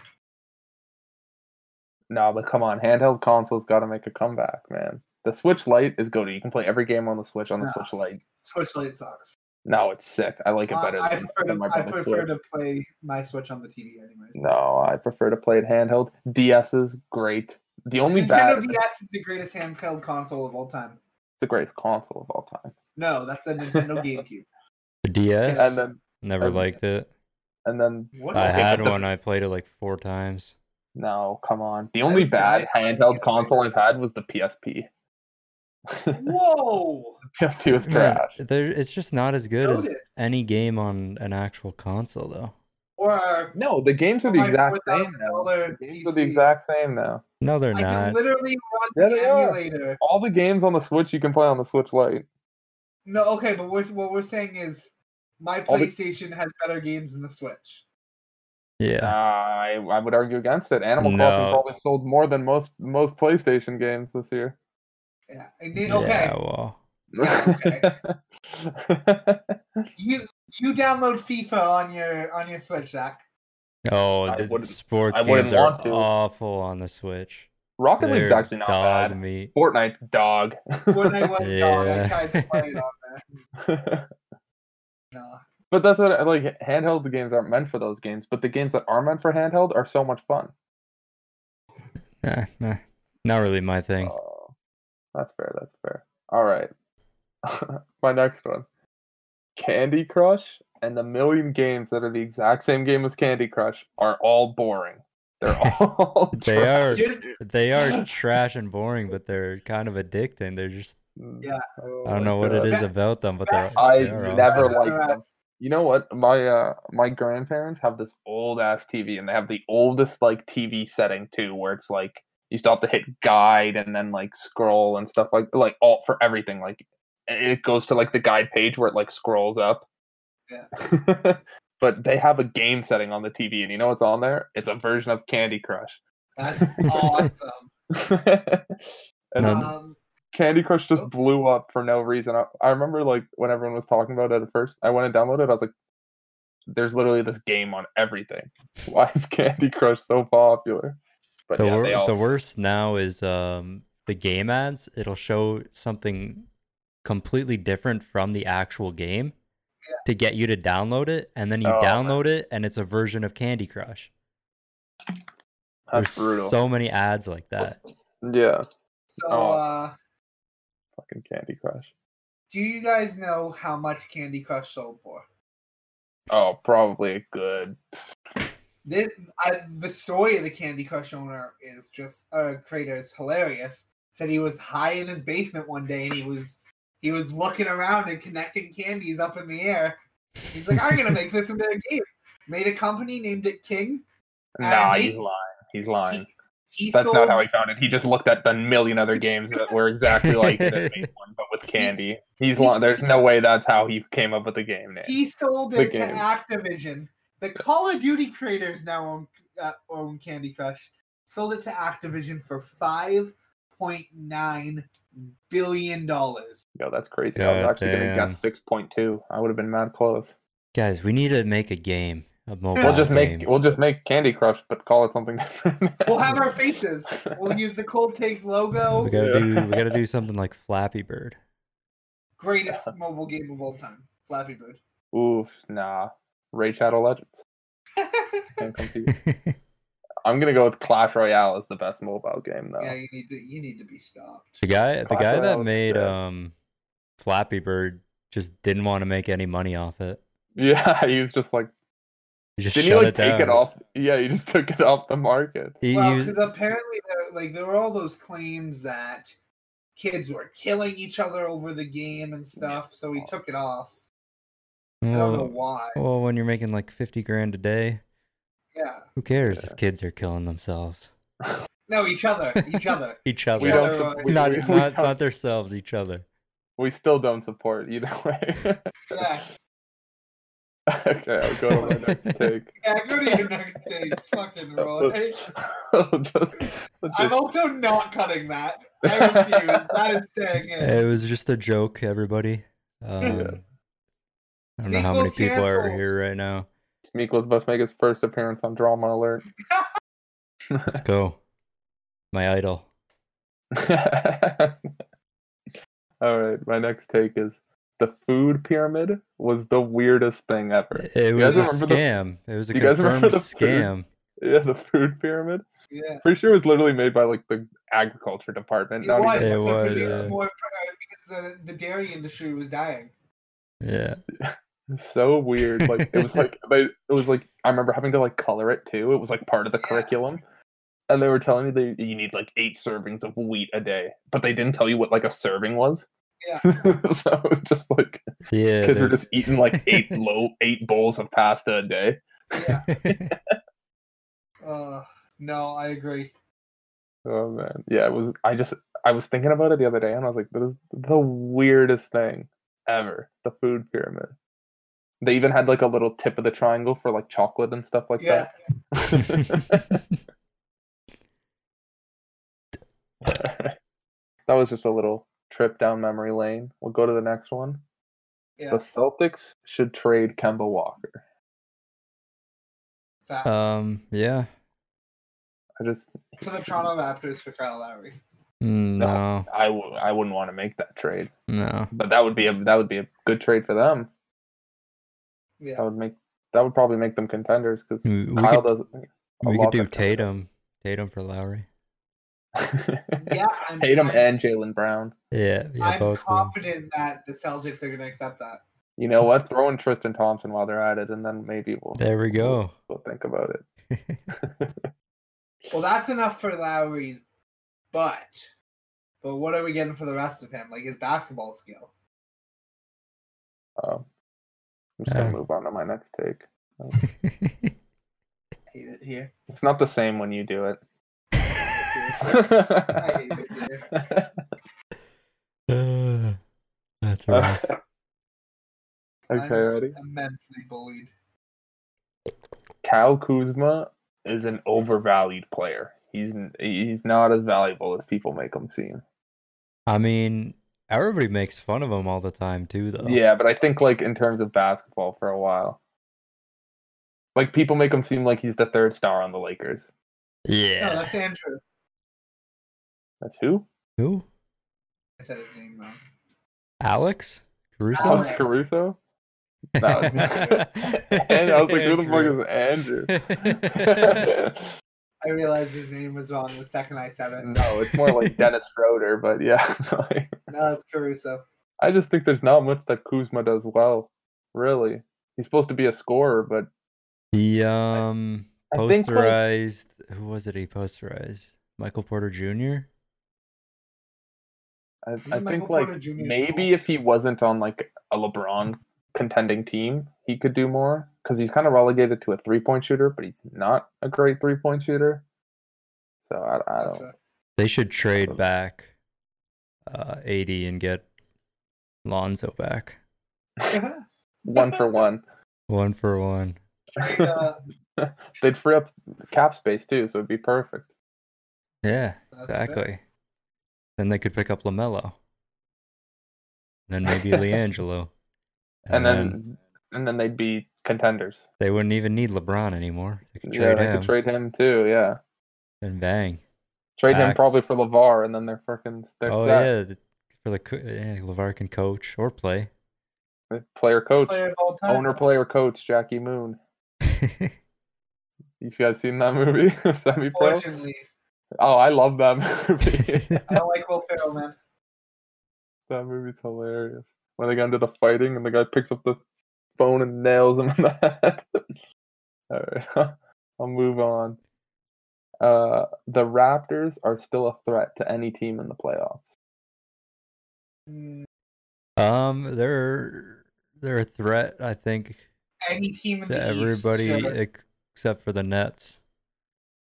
No, but come on, handheld consoles got to make a comeback, man. The Switch Lite is good. You can play every game on the Switch on the No, Switch Lite. Switch Lite sucks. No, it's sick. I like it Uh, better I prefer than to I prefer to play my Switch on the TV anyways. No, I prefer to play it handheld. DS is great. The only bad Nintendo bad, DS is the greatest handheld console of all time. it's the greatest console of all time. No, that's the Nintendo GameCube. The DS, And then, never and- liked it. and then, What I had but one. I played it like four times. no, come on. The only bad handheld console I've had was the PSP. Whoa! PSP was trash. there, it's just not as good as any game on an actual console, though. Or No, the games are the exact same now. The games are the exact same now. No, they're I can not. literally run Yeah, the they are. All the games on the Switch you can play on the Switch Lite. No, okay, but we're, what we're saying is my All the- PlayStation has better games than the Switch. Yeah. I I would argue against it. Animal Crossing probably sold more than most most PlayStation games this year. Yeah. And then- okay. Yeah, well. Yeah, You you download FIFA on your on your Switch, Zach. Oh, the wouldn't- sports I games are to. awful on the Switch. Rocket League's They're actually not dog bad. meat. Fortnite's dog. When I was dog, I tried to play it on there. No. but that's what I- like handheld games aren't meant for those games, but the games that are meant for handheld are so much fun. Nah, nah, not really my thing. Oh, that's fair. That's fair. All right. My next one Candy Crush and the million games that are the exact same game as Candy Crush are all boring. They're all. They are they are trash and boring, but they're kind of addicting. They're just Yeah. Oh I don't know what it God. is That- about them, but they're I they are never better liked them. You know what? My uh my grandparents have this old ass TV and they have the oldest like TV setting too, where it's like you still have to hit guide and then like scroll and stuff like like all for everything. Like it goes to like the guide page where it like scrolls up. Yeah. but they have a game setting on the TV and you know what's on there? It's a version of Candy Crush. That's awesome. and Um, Candy Crush just Oh. blew up for no reason. I, I remember like when everyone was talking about it at first, I went and downloaded it. I was like, "There's literally this game on everything. Why is Candy Crush so popular?" But the yeah, wor- they all the worst now is um the game ads. It'll show something completely different from the actual game to get you to download it, and then you Oh, man. download it, and it's a version of Candy Crush. That's There's brutal. so many ads like that. yeah, so, Oh. uh, fucking Candy Crush. do you guys know how much Candy Crush sold for? Oh, probably a good. This, I, the story of the Candy Crush owner is just uh, creator is hilarious. Said he was high in his basement one day and he was he was looking around and connecting candies up in the air. He's like, I'm gonna make this into a game. Made a company, named it King. Nah, he- he's lying. He's lying. He, he That's sold, not how he found it. He just looked at the million other games that were exactly like it made one, but with candy. He's He's- lying. There's no way that's how he came up with the game name. he sold it to. Activision. The Call of Duty creators now own, uh, own Candy Crush. Sold it to Activision for five point nine billion dollars. Yo, that's crazy. I was God actually gonna damn. guess six point two. I would have been mad close. Guys, we need to make a game, a mobile We'll just game. make we'll just make Candy Crush, but call it something different. We'll have our faces. We'll use the Cold Takes logo. we gotta Yeah. do we gotta do something like Flappy Bird. Greatest mobile game of all time. Flappy Bird. Oof, nah. Raid Shadow Legends. Can't compete. I'm gonna go with Clash Royale as the best mobile game though. yeah, you need to you need to be stopped. The guy, the Clash guy that made sick. um, Flappy Bird just didn't want to make any money off it. Yeah, he was just like He just didn't he like it take it off? Yeah, he just took it off the market. He, well, he was, because apparently, there, like there were all those claims that kids were killing each other over the game and stuff, so he took it off. I don't know well, why. well, when you're making like fifty grand a day, Yeah, who cares Yeah. if kids are killing themselves? no, each other, each other. Each other, We don't. they're, uh, we, not we, we not, don't- not themselves, each other. we still don't support either way. Yes. okay, I'll go to my next take. Yeah, go to your next take. Fucking Roy. I'll just, I'll I'm also not cutting that. I refuse. that is staying in. It was just a joke, everybody. Um, I don't know how many Sequel's people are here right now. Meek was about to make his first appearance on Drama Alert. Let's go. My idol. All right, my next take is the food pyramid was the weirdest thing ever. It was a remember the- scam. It was a you guys remember confirmed the food? scam. Yeah, the food pyramid. Yeah. Pretty sure it was literally made by like the agriculture department. It not was. even- It was, because yeah. more- because the, the dairy industry was dying. Yeah. So weird. Like it was like they, it was like I remember having to like color it too. It was like part of the curriculum. And they were telling me that you need like eight servings of wheat a day, but they didn't tell you what like a serving was. Yeah. so it was just like Yeah. kids were they- just eating like eight low eight bowls of pasta a day. Yeah. Uh, no, I agree. Oh man, yeah. It was. I just I was thinking about it the other day, and I was like, "This is the weirdest thing ever." The food pyramid. They even had like a little tip of the triangle for like chocolate and stuff like Yeah. that. that was just a little trip down memory lane. We'll go to the next one. Yeah. The Celtics should trade Kemba Walker. Fact. um. Yeah. I just to the Toronto Raptors for Kyle Lowry. Mm, No. I w- I wouldn't want to make that trade, No. but that would be a that would be a good trade for them. That would make that would probably make them contenders because We, we Kyle could, doesn't. we could do better. Tatum. Tatum for Lowry. Yeah. I'm, Tatum I'm, and Jaylen Brown. Yeah. Yeah. I'm both confident that the Celtics are going to accept that. You know what? Throw in Tristan Thompson while they're at it, and then maybe we'll There we go. we'll think about it. Well, that's enough for Lowry's, but but what are we getting for the rest of him? Like his basketball skill. Um, I'm just gonna Yeah. move on to my next take. Hate it here. It's not the same when you do it. I hate it here. Uh, That's right. okay, I'm ready? Immensely bullied. Kyle Kuzma is an overvalued player. He's he's not as valuable as people make him seem. I mean, everybody makes fun of him all the time too, though. Yeah, but I think like in terms of basketball for a while. Like people make him seem like he's the third star on the Lakers. No, Yeah. that's Andrew. That's who? Who? I said his name wrong. Alex Caruso. Alex Alex. Caruso? No, it's- and I was like, who the fuck is Andrew? I realized his name was wrong the second I said it. no, it's more like Dennis Schroeder, but yeah. No, it's Caruso. I just think there's not much that Kuzma does well. Really. He's supposed to be a scorer, but He um I think, like- posterized. Who was it? He posterized Michael Porter Jr. I, I think Porter like Jr. maybe if he wasn't on like a LeBron contending team, he could do more because he's kind of relegated to a three point shooter, but he's not a great three point shooter. So I, I don't. They should trade back uh 80 and get Lonzo back. One for one. One for one. Trade, uh, They'd free up cap space too, so it'd be perfect. Yeah, that's fair. exactly. Then they could pick up LaMelo. Then maybe LiAngelo. And, then, and then they'd be contenders. they wouldn't even need LeBron anymore. They could yeah, trade they him could trade him too. Yeah, and bang. trade him probably for LaVar, and then they're freaking they're oh set. yeah, for the yeah, LaVar can coach or play. Uh, player coach, Player of all time. owner, player coach, Jackie Moon. You guys seen that movie, Semi Pro? Oh, I love that movie. I don't like Will Ferrell, man. that movie's hilarious. When they get into the fighting and the guy picks up the phone and nails him in the head. All right, I'll move on. Uh, the Raptors are still a threat to any team in the playoffs. Um, they're they're a threat, I think, Any team in to the everybody East, sure. ex- except for the Nets.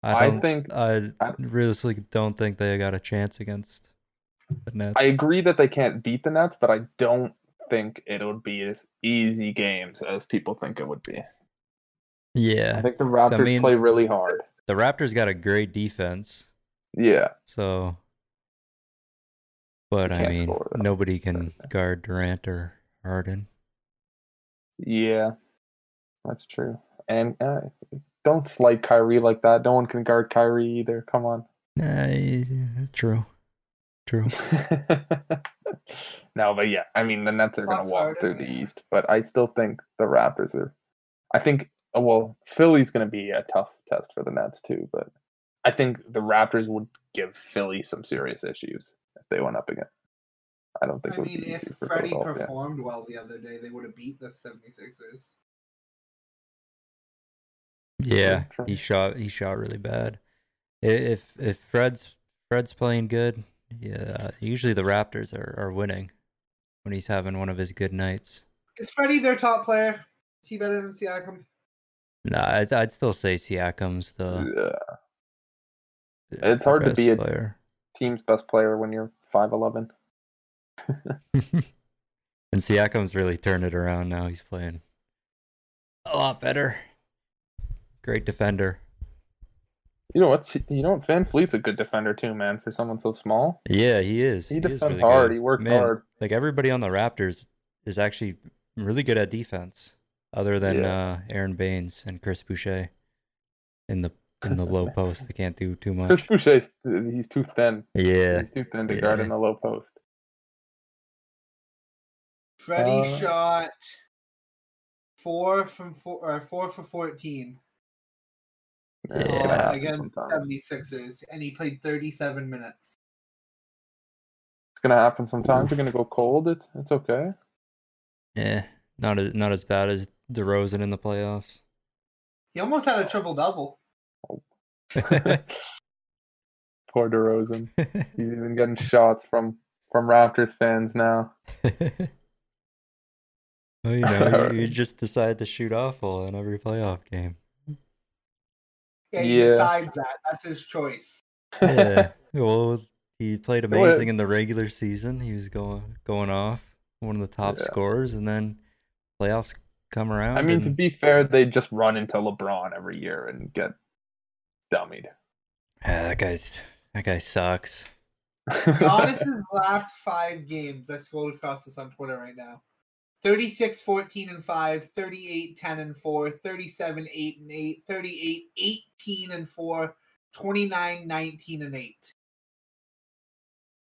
I, I think I I- realistically don't think they got a chance against the Nets. I agree that they can't beat the Nets, but I don't think it'll be as easy games as people think it would be. Yeah. I think the Raptors mean- play really hard. The Raptors got a great defense. Yeah. So, but I mean, score, nobody can guard Durant or Harden. Yeah. That's true. And uh, don't slight Kyrie like that. No one can guard Kyrie either. Come on. Nah, yeah, true, true. no, but yeah, I mean the Nets are going to walk Harden, through the yeah. East, but I still think the Raptors are. I think uh, well, Philly's going to be a tough test for the Nets too, but I think the Raptors would give Philly some serious issues if they went up again. I don't think I it would mean, be if easy for Freddie Philadelphia. performed well the other day, they would have beat the 76ers. Yeah, he shot. He shot really bad. If if Fred's Fred's playing good, yeah, usually the Raptors are, are winning when he's having one of his good nights. Is Freddie their top player? Is he better than Siakam? Nah, I'd, I'd still say Siakam's the. yeah, the It's hard to best be a- player. team's best player when you're five eleven. and Siakam's really turned it around now. He's playing a lot better. Great defender. You know what? You know what? VanVleet's a good defender too, man. For someone so small, Yeah, he is. he is defends really hard. good. He works Man, hard. Like everybody on the Raptors is actually really good at defense, other than Yeah. uh, Aron Baynes and Chris Boucher in the in the low post. They can't do too much. Chris much. Boucher, he's too thin. Yeah, He's too thin to guard in the low post. Freddie Uh, shot four from four or four for 14 Yeah, Yeah. it's gonna uh, happen against sometimes. 76ers, and he played 37 minutes. It's gonna happen sometimes. You're gonna go cold. It's it's okay. yeah, not as not as bad as DeRozan in the playoffs. He almost had a triple double. Poor DeRozan. He's even getting shots from from Raptors fans now. well, you know, you, you just decide to shoot awful in every playoff game. Yeah, he Yeah. decides that. That's his choice. Yeah. well, he played amazing in the regular season. He was going going off, one of the top Yeah. scorers, and then playoffs come around. I mean, to be fair, they just run into LeBron every year and get dummied. Yeah, that guy's that guy sucks. Giannis's last five games, I scrolled across this on Twitter right now. 36 14 and 5, 38 10 and 4, 37 8 and 8, 38 18 and 4, 29 19 and 8.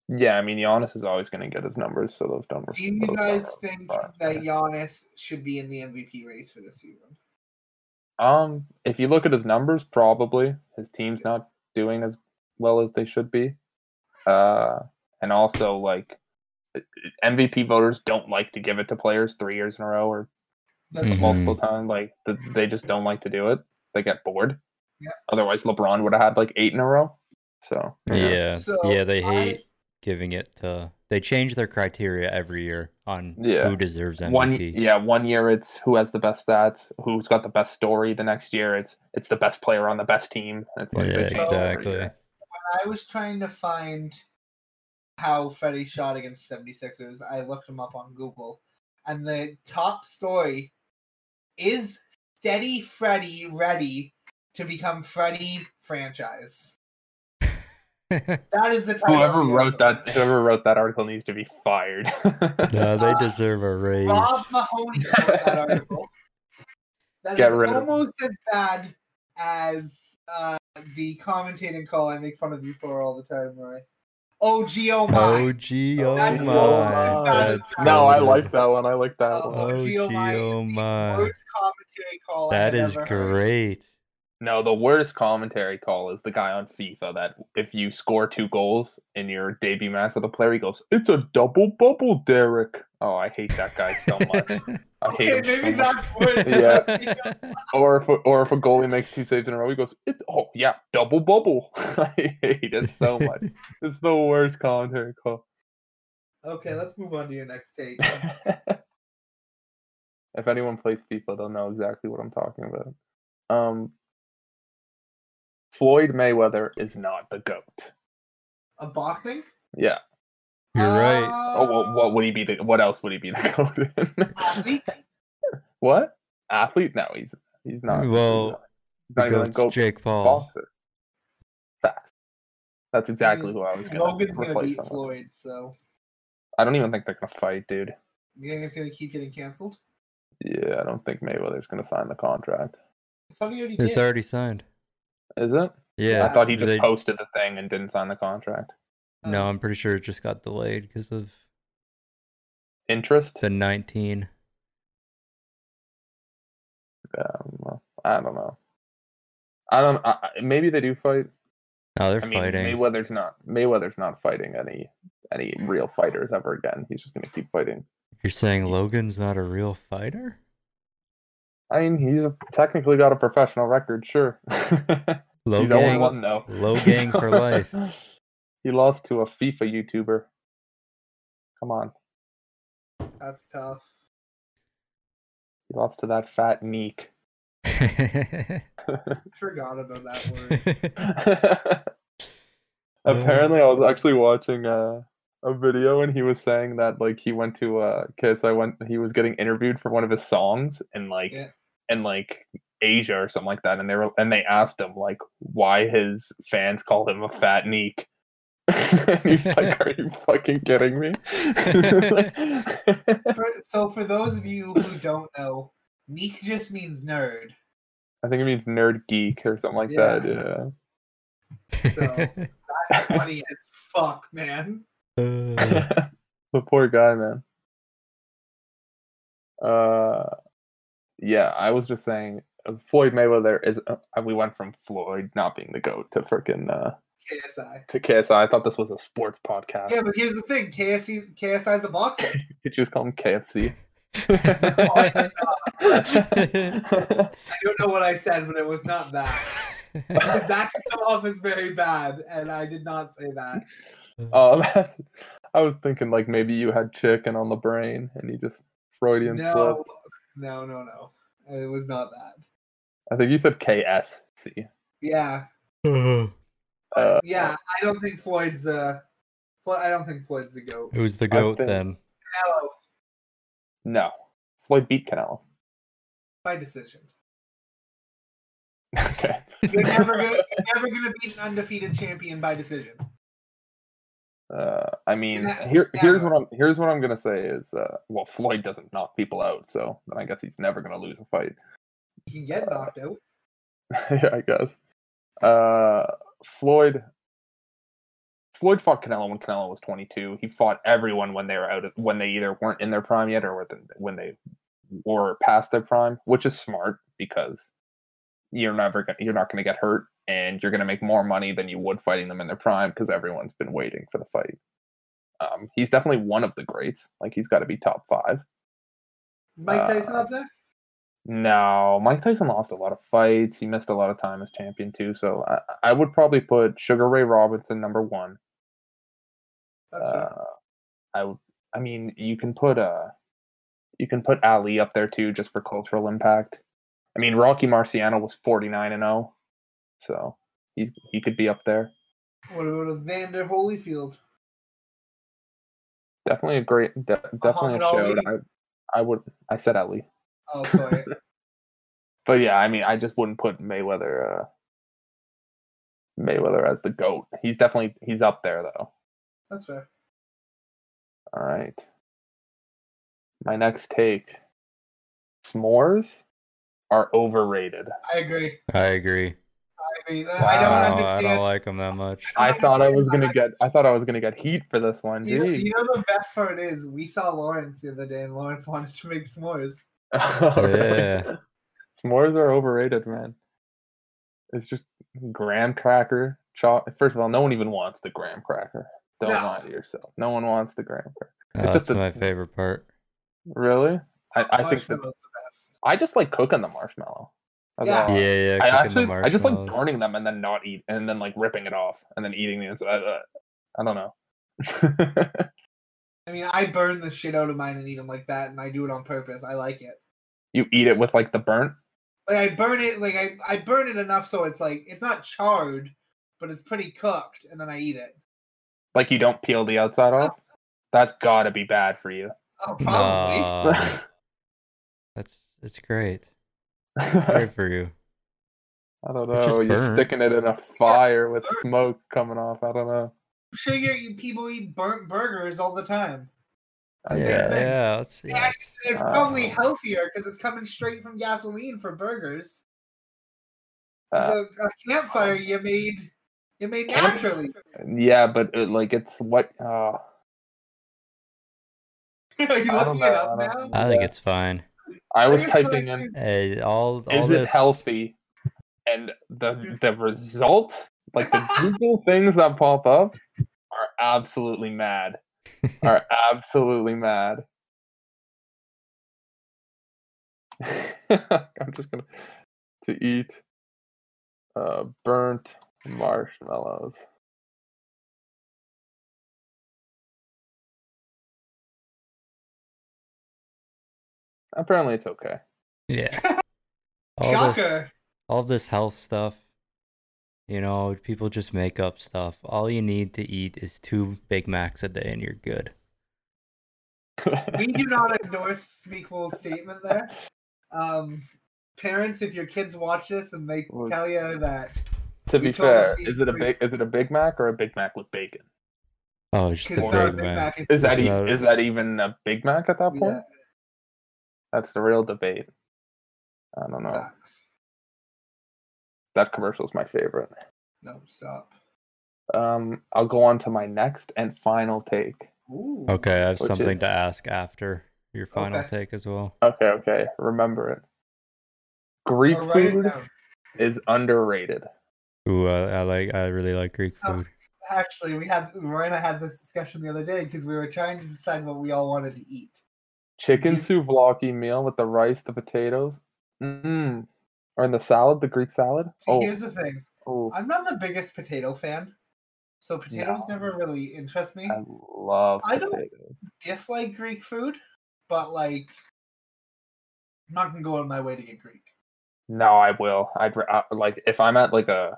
yeah, I mean, Giannis is always going to get his numbers, so those numbers. Do you guys think are that. Giannis should be in the MVP race for this season? Um, if you look at his numbers, probably his team's not doing as well as they should be. Uh, and also like MVP voters don't like to give it to players three years in a row or That's Mhm. multiple times. Like th- they just don't like to do it. They get bored. Yeah. Otherwise, LeBron would have had like eight in a row. So Yeah, So, yeah, they I- hate giving it to. They change their criteria every year on Yeah. who deserves MVP. one yeah one year it's who has the best stats, who's got the best story. The next year it's it's the best player on the best team. It's like Yeah, change it every exactly. year. I was trying to find how Freddie shot against 76ers. I looked him up on Google. And the top story is Steady Freddie ready to become Freddie franchise. That is the title. Whoever wrote that, whoever wrote that article needs to be fired. no, they Uh, deserve a raise. Rob Mahoney wrote that article. That Get is rid of him. almost as bad as uh, the commentating call I make fun of you for all the time, Roy. Oh, gee, oh my. Oh gee, oh That's my. almost as bad as That's no, I like that one. I like that one. Oh, oh, gee, oh my. gee, oh my. Worst commentary call That I've is ever heard. great. No, the worst commentary call is the guy on FIFA that if you score two goals in your debut match with a player, he goes, "It's a double bubble, Derek." Oh, I hate that guy so much. I hate Okay, him so maybe much. that's worse. Yeah. Or if a, or if a goalie makes two saves in a row, he goes, "It's oh yeah, double bubble." I hate it so much. It's the worst commentary call. Okay, let's move on to your next take. if anyone plays FIFA, they'll know exactly what I'm talking about. Um, Floyd Mayweather is not the goat. A boxing? Yeah. You're right. Uh, Oh, what, what would he be? The, what else would he be the goat in? athlete. what athlete? No, he's he's not. he's Well, not- he's The not even a goat's goat Jake Paul. boxer. Facts. That's exactly who I was gonna Logan's gonna beat him with. Floyd, so I don't even think they're gonna fight, dude. you think it's gonna keep getting canceled? Yeah, I don't think Mayweather's gonna sign the contract. I thought he already It's did. already signed. Is it? Yeah. I thought he just they- posted the thing and didn't sign the contract. No, Oh. I'm pretty sure it just got delayed because of Interest? the 19. Um, I don't know. I don't. I, maybe they do fight. No, they're I mean, fighting. Mayweather's not. Mayweather's not fighting any any real fighters ever again. He's just gonna keep fighting. You're saying Logan's not a real fighter? I mean, he's a, technically got a professional record, sure. Low he's 0 gang, one though. low gang for life. he lost to a FIFA YouTuber. Come on, That's tough. he lost to that fat Neek. Forgot about that word. Apparently, I was actually watching uh, a video and he was saying that like he went to uh Kiss. I went. He was getting interviewed for one of his songs in like Yeah. in like Asia or something like that, and they were and they asked him like why his fans called him a fat neek. And he's like, "Are you fucking kidding me?" For, so for those of you who don't know, neek just means nerd. I think it means nerd geek or something like that. Yeah. So- That's funny as fuck, man. Uh, the poor guy, man. Uh, yeah, I was just saying, uh, Floyd Mayweather is. Uh, we went from Floyd not being the goat to freaking uh, KSI. to KSI. I thought this was a sports podcast. Yeah, but here's the thing: KSI, KSI is a boxer. Did you just call him KFC? I don't know what I said, but it was not that. Because that could come off as very bad, and I did not say that. Oh, that's. I was thinking like maybe you had chicken on the brain and you just Freudian No, slipped. no, no, no. It was not that. I think you said KSC. Yeah, uh-huh. Uh, yeah. I don't think Floyd's uh Flo- I don't think Floyd's the goat. Who's the goat think- then? Canelo No, Floyd beat Canelo. by decision. okay. You're never gonna, you're never gonna beat an undefeated champion by decision. Uh, I mean, here here's what I'm here's what I'm gonna say is uh, well, Floyd doesn't knock people out, so then I guess he's never gonna lose a fight. He can get knocked out. yeah, I guess. Uh, Floyd. Floyd fought Canelo when Canelo was 22. He fought everyone when they were out, of, when they either weren't in their prime yet or when- they were past their prime, which is smart because you're never gonna, you're not going to get hurt and you're going to make more money than you would fighting them in their prime because everyone's been waiting for the fight. Um, he's definitely one of the greats. Like he's got to be top five. Is Mike Tyson Uh, up there? No, Mike Tyson lost a lot of fights. He missed a lot of time as champion too. So I, I would probably put Sugar Ray Robinson number one. That's. Uh, I would. I mean, you can put uh, you can put Ali up there too, just for cultural impact. I mean, Rocky Marciano was forty nine and zero, so he's he could be up there. What about Evander Holyfield? Definitely a great, de- definitely a show. I I would. I said Ali, Oh, sorry. but yeah, I mean, I just wouldn't put Mayweather. Uh, Mayweather as the goat. He's definitely he's up there though. That's fair. All right. My next take. S'mores are overrated. I agree. I agree. I agree. I don't I don't like them that much. I thought I was gonna get I thought I was gonna get heat for this one. You know, you know the best part is we saw Lawrence the other day, and Lawrence wanted to make s'mores. Yeah. S'mores are overrated, man. It's just graham cracker. Cho- First of all, no one even wants the graham cracker. Don't No. lie to yourself. No one wants the graham cracker. Oh, It's that's just a- my favorite part. Really? I, I think that Marshmallow's the best. I just like cooking the marshmallow. Yeah. all. yeah, yeah. I cooking the actually I just like burning them and then not eat and then like ripping it off and then eating the inside. Uh, I don't know. I mean, I burn the shit out of mine and eat them like that, and I do it on purpose. I like it. you eat it with like the burnt. Like I burn it, like I, I burn it enough so it's like it's not charred, but it's pretty cooked, and then I eat it. Like you don't peel the outside off. That's gotta be bad for you. Oh, probably. Nah, that's it's great. Great for you. I don't know. You're burnt. sticking it in a fire with smoke coming off. I don't know. I'm sure you people eat burnt burgers all the time. It's the Yeah, Yeah, thing. yeah. Let's see. Yeah, It's probably Uh. healthier because it's coming straight from gasoline for burgers. Uh, the a campfire you made, you made naturally. yeah, but it, like it's what? Uh, Are you I don't looking it up I now? I think Yeah. it's fine. I was think typing fine, in, Hey, all all is this it healthy? And the the results, like the Google things that pop up, are absolutely mad. Are absolutely mad. I'm just gonna to eat uh, burnt marshmallows. Apparently, it's okay. Yeah. All this, Shocker. all this health stuff. You know, people just make up stuff. All you need to eat is two Big Macs a day, and you're good. We do not endorse Smeagol's statement there. Um, parents, if your kids watch this and they Well, tell you that to be fair, is it a big is it a Big Mac or a Big Mac with bacon? Oh, just a it's not a Big Big Mac. Mac, Is that e- not- is that even a Big Mac at that point? yeah, That's the real debate. I don't know. facts. That commercial is my favorite. No, stop. Um, I'll go on to my next and final take. Ooh. Okay, I have something is- to ask after your final Okay. take as well. Okay, okay, remember it. Greek Or write food down. is underrated. Ooh, I, I like. I really like Greek So- food. Actually, we had Roy and I had this discussion the other day because we were trying to decide what we all wanted to eat. Chicken souvlaki meal with the rice, the potatoes, mm. Or in the salad, the Greek salad. See, oh, here's the thing: oh, I'm not the biggest potato fan, so potatoes No. never really interest me. I love I don't- Dislike Greek food, but like, I'm not gonna go out of my way to get Greek. No, I will. I'd ra- uh, like if I'm at like a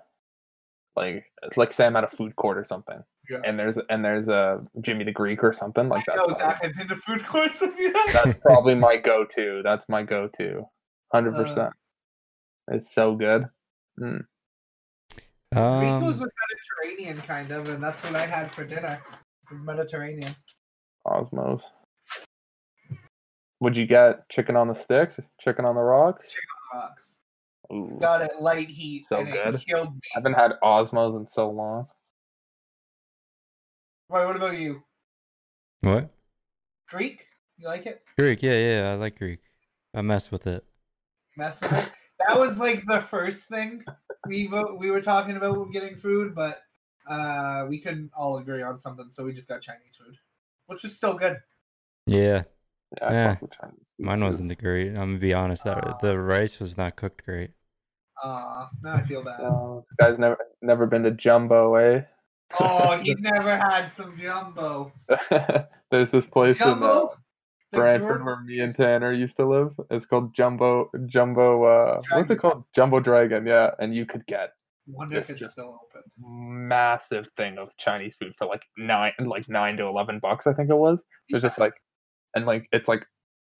like like say I'm at a food court or something, Yeah. and there's and there's a Jimmy the Greek or something like that. know Zach. I've been to food courts. That's probably my go-to. That's my go-to. Hundred Uh, percent. It's so good. Mm. Greek Um, was with Mediterranean kind of, and that's what I had for dinner. Was Mediterranean. Osmow's. Would you get chicken on the sticks? Chicken on the rocks? Chicken on the rocks. Ooh. Got it light heat. So and it good. killed me. I haven't had Osmow's in so long. Roy, what about you? what? Greek? You like it? Greek? Yeah, yeah. I like Greek. I mess with it. Mess with it. That was like the first thing we vo- we were talking about getting food, but uh, we couldn't all agree on something, so we just got Chinese food, which is still good. Yeah, Yeah, Yeah. fuck with Chinese food mine too. wasn't great. I'm gonna be honest. That Ah. the rice was not cooked great. Uh, now I feel bad. This guy's never never been to Jumbo, eh? Oh, he's never had some jumbo. There's this place in uh, Jumbo? The where me and Tanner used to live. It's called Jumbo Jumbo. Uh, what's it called? Jumbo Dragon. Yeah, and you could get Wonder if It's it's still open. massive thing of Chinese food for like nine, like nine to eleven bucks. I think it was. It was just like, and like it's like,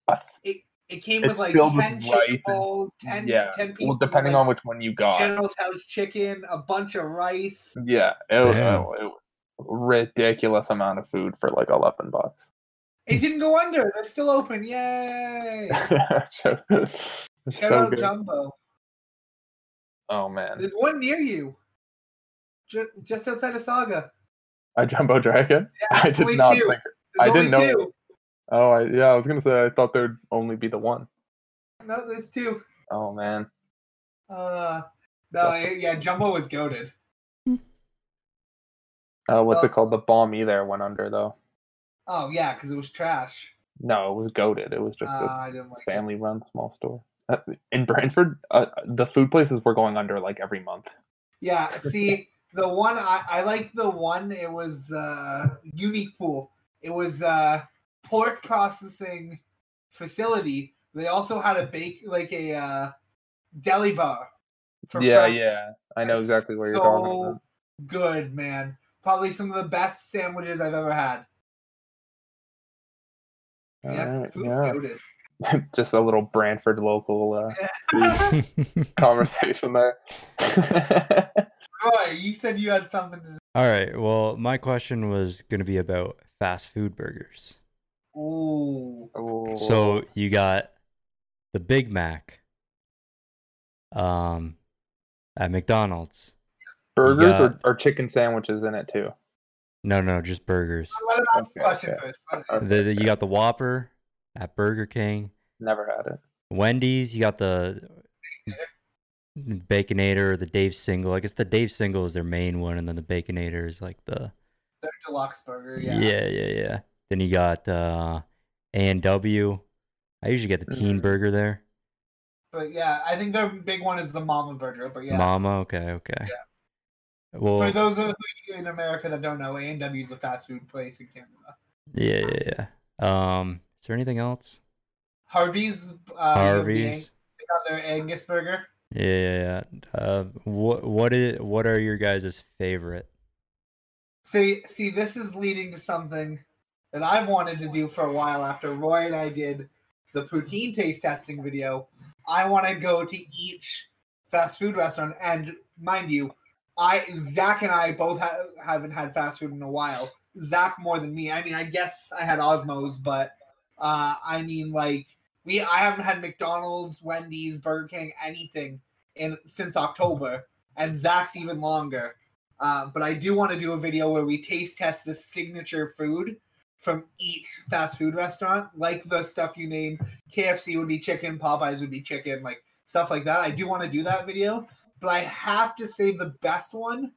a th- It came It's with like filled with 10 chicken rice and- 10, yeah. 10 pieces well, depending of, on which one you got. General Tso's chicken, a bunch of rice. Yeah, it, was- it was ridiculous amount of food for like eleven bucks. It didn't go under. They're still open. Yay! so, Shout so out good. Jumbo. Oh man, There's one near you. Just, just outside of Saga. a jumbo dragon. I did only not two. think. There's I didn't know. two. Oh, I, yeah, I was gonna say I thought there'd only be the one. No, there's two. Oh man, Uh, no, it- yeah, Jumbo was goaded. uh, what's Well- it called? The bomb either went under though. Oh yeah, because it was trash. No, it was goaded. It was just Uh, a didn't like it. family-run small store. Uh, in Brantford, uh, the food places were going under like every month. Yeah, see, the one I, I like the one it was uh unique pool. It was uh pork processing facility. They also had a bake like a uh deli bar. for yeah, fresh- yeah, I know exactly where you're talking so about. Good man. Probably some of the best sandwiches I've ever had. Yeah, food's yeah. goated. Just a little Brantford local uh, food conversation there. Roy, you said you had something to All right. Well, my question was going to be about fast food burgers. Ooh. Oh, So you got the Big Mac um, at McDonald's. burgers got- or, or chicken sandwiches in it too. No, no, just burgers. Let him ask the Okay, okay. first. Let him- Okay. The, the- you got the Whopper at Burger King. Never had it. Wendy's, you got the Baconator or the Dave Single. I guess the Dave Single is their main one, and then the Baconator is like the Their deluxe burger. yeah, Yeah. yeah, yeah. Then you got uh, A and W. I usually get the Teen Mm. Burger there. But yeah, I think their big one is the Mama Burger. But yeah. Mama, okay, okay. Well, For those of you in America that don't know, A and W is a fast food place in Canada. yeah, yeah, yeah. Um, is there anything else? Harvey's. Uh, Harvey's. They got their Angus burger. Yeah, yeah, yeah. Uh, what what is what are your guys' favorite? See, see, this is leading to something that I've wanted to do for a while. After Roy and I did the poutine taste testing video, I want to go to each fast food restaurant. And mind you, I Zach and I both ha- haven't had fast food in a while. Zach more than me. I mean, I guess I had Osmow's, but uh, I mean, like we, I haven't had McDonald's, Wendy's, Burger King, anything in since October, and Zach's even longer. Uh, but I do want to do a video where we taste test the signature food from each fast food restaurant, like the stuff you name. KFC would be chicken, Popeyes would be chicken, like stuff like that. I do want to do that video, but I have to say the best one